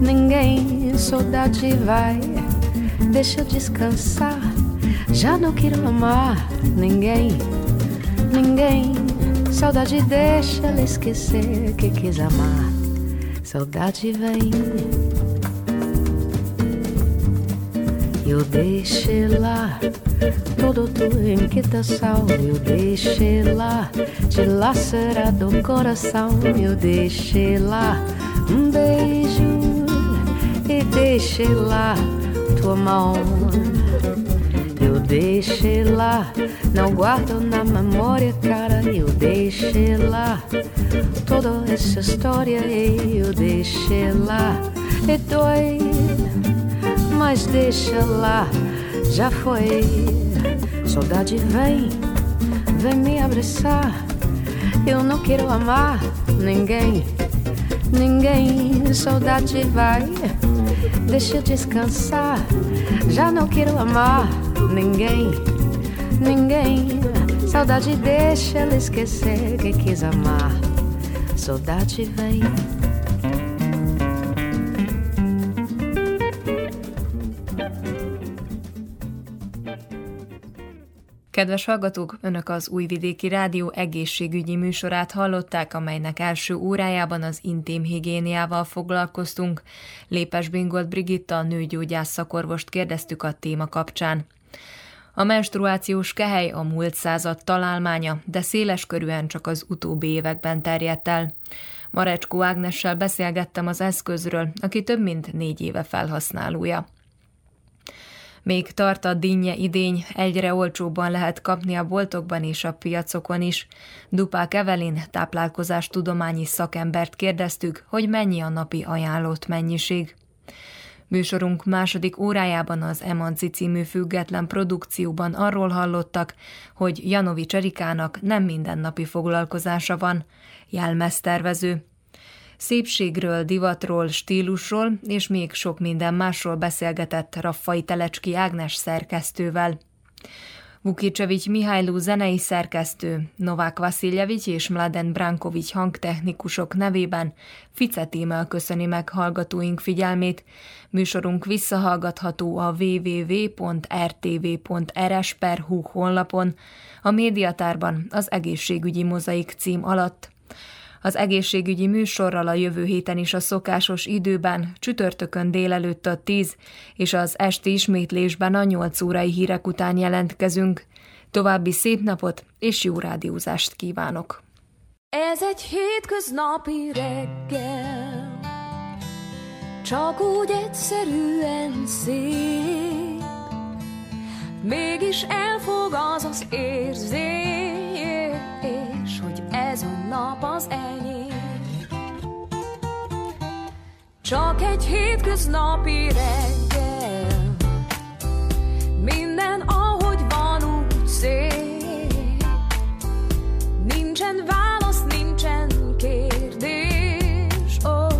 Ninguém, saudade vai, deixa eu descansar. Já não quero amar ninguém, ninguém. Saudade deixa ela esquecer que quis amar. Saudade vem. Eu deixei lá todo tua inquietação. Eu deixei lá dilacerado o coração. Eu deixei lá um beijo e deixei lá tua mão. Eu deixei lá, não guardo na memória, cara. Eu deixei lá toda essa história. Eu deixei lá, e dói, mas deixa lá, já foi. Saudade vem, vem me abraçar. Eu não quero amar ninguém, ninguém. Saudade vai deixa descansar. Já não quero amar ninguém, ninguém. Saudade deixa ela esquecer que quis amar. Saudade vem. Kedves hallgatók, Önök az Újvidéki Rádió egészségügyi műsorát hallották, amelynek első órájában az intim higiéniával foglalkoztunk. Lépes Bingolt Brigitta, a nőgyógyász szakorvost kérdeztük a téma kapcsán. A menstruációs kehely a múlt század találmánya, de széles körűen csak az utóbbi években terjedt el. Marecskó Ágnessel beszélgettem az eszközről, aki több mint négy éve felhasználója. Még tart a dinnye idény, egyre olcsóbban lehet kapni a boltokban és a piacokon is. Dupák Evelin táplálkozás tudományi szakembert kérdeztük, hogy mennyi a napi ajánlott mennyiség. Műsorunk második órájában az Emanci című független produkcióban arról hallottak, hogy Janovics Erikának nem mindennapi foglalkozása van, jelmeztervező. Szépségről, divatról, stílusról és még sok minden másról beszélgetett Raffai Telecski Ágnes szerkesztővel. Vukicsevics Mihályló zenei szerkesztő, Novák Vasiljevics és Mladen Brankovics hangtechnikusok nevében Fice Tímel köszöni meg hallgatóink figyelmét. Műsorunk visszahallgatható a www.rtv.rs.hu honlapon, a médiatárban az egészségügyi mozaik cím alatt. Az egészségügyi műsorral a jövő héten is a szokásos időben, csütörtökön délelőtt a 10 és az esti ismétlésben a 8 órai hírek után jelentkezünk. További szép napot és jó rádiózást kívánok! Ez egy hétköznapi reggel, csak úgy egyszerűen szép, mégis elfog az az érzés, hogy ez a nap az enyém. Csak egy hétköznapi reggel, minden ahogy van úgy szép. Nincsen válasz, nincsen kérdés, ó, oh,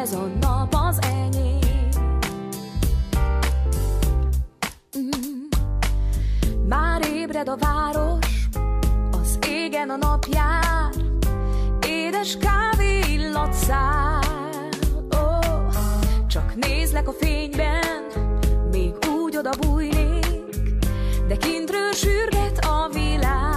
ez a nap az enyém. Mm. Már ébred a város, régen a nap jár, édes kávé illat. Oh, csak nézlek a fényben, még úgy odabújnék, de kintről sürget a világ.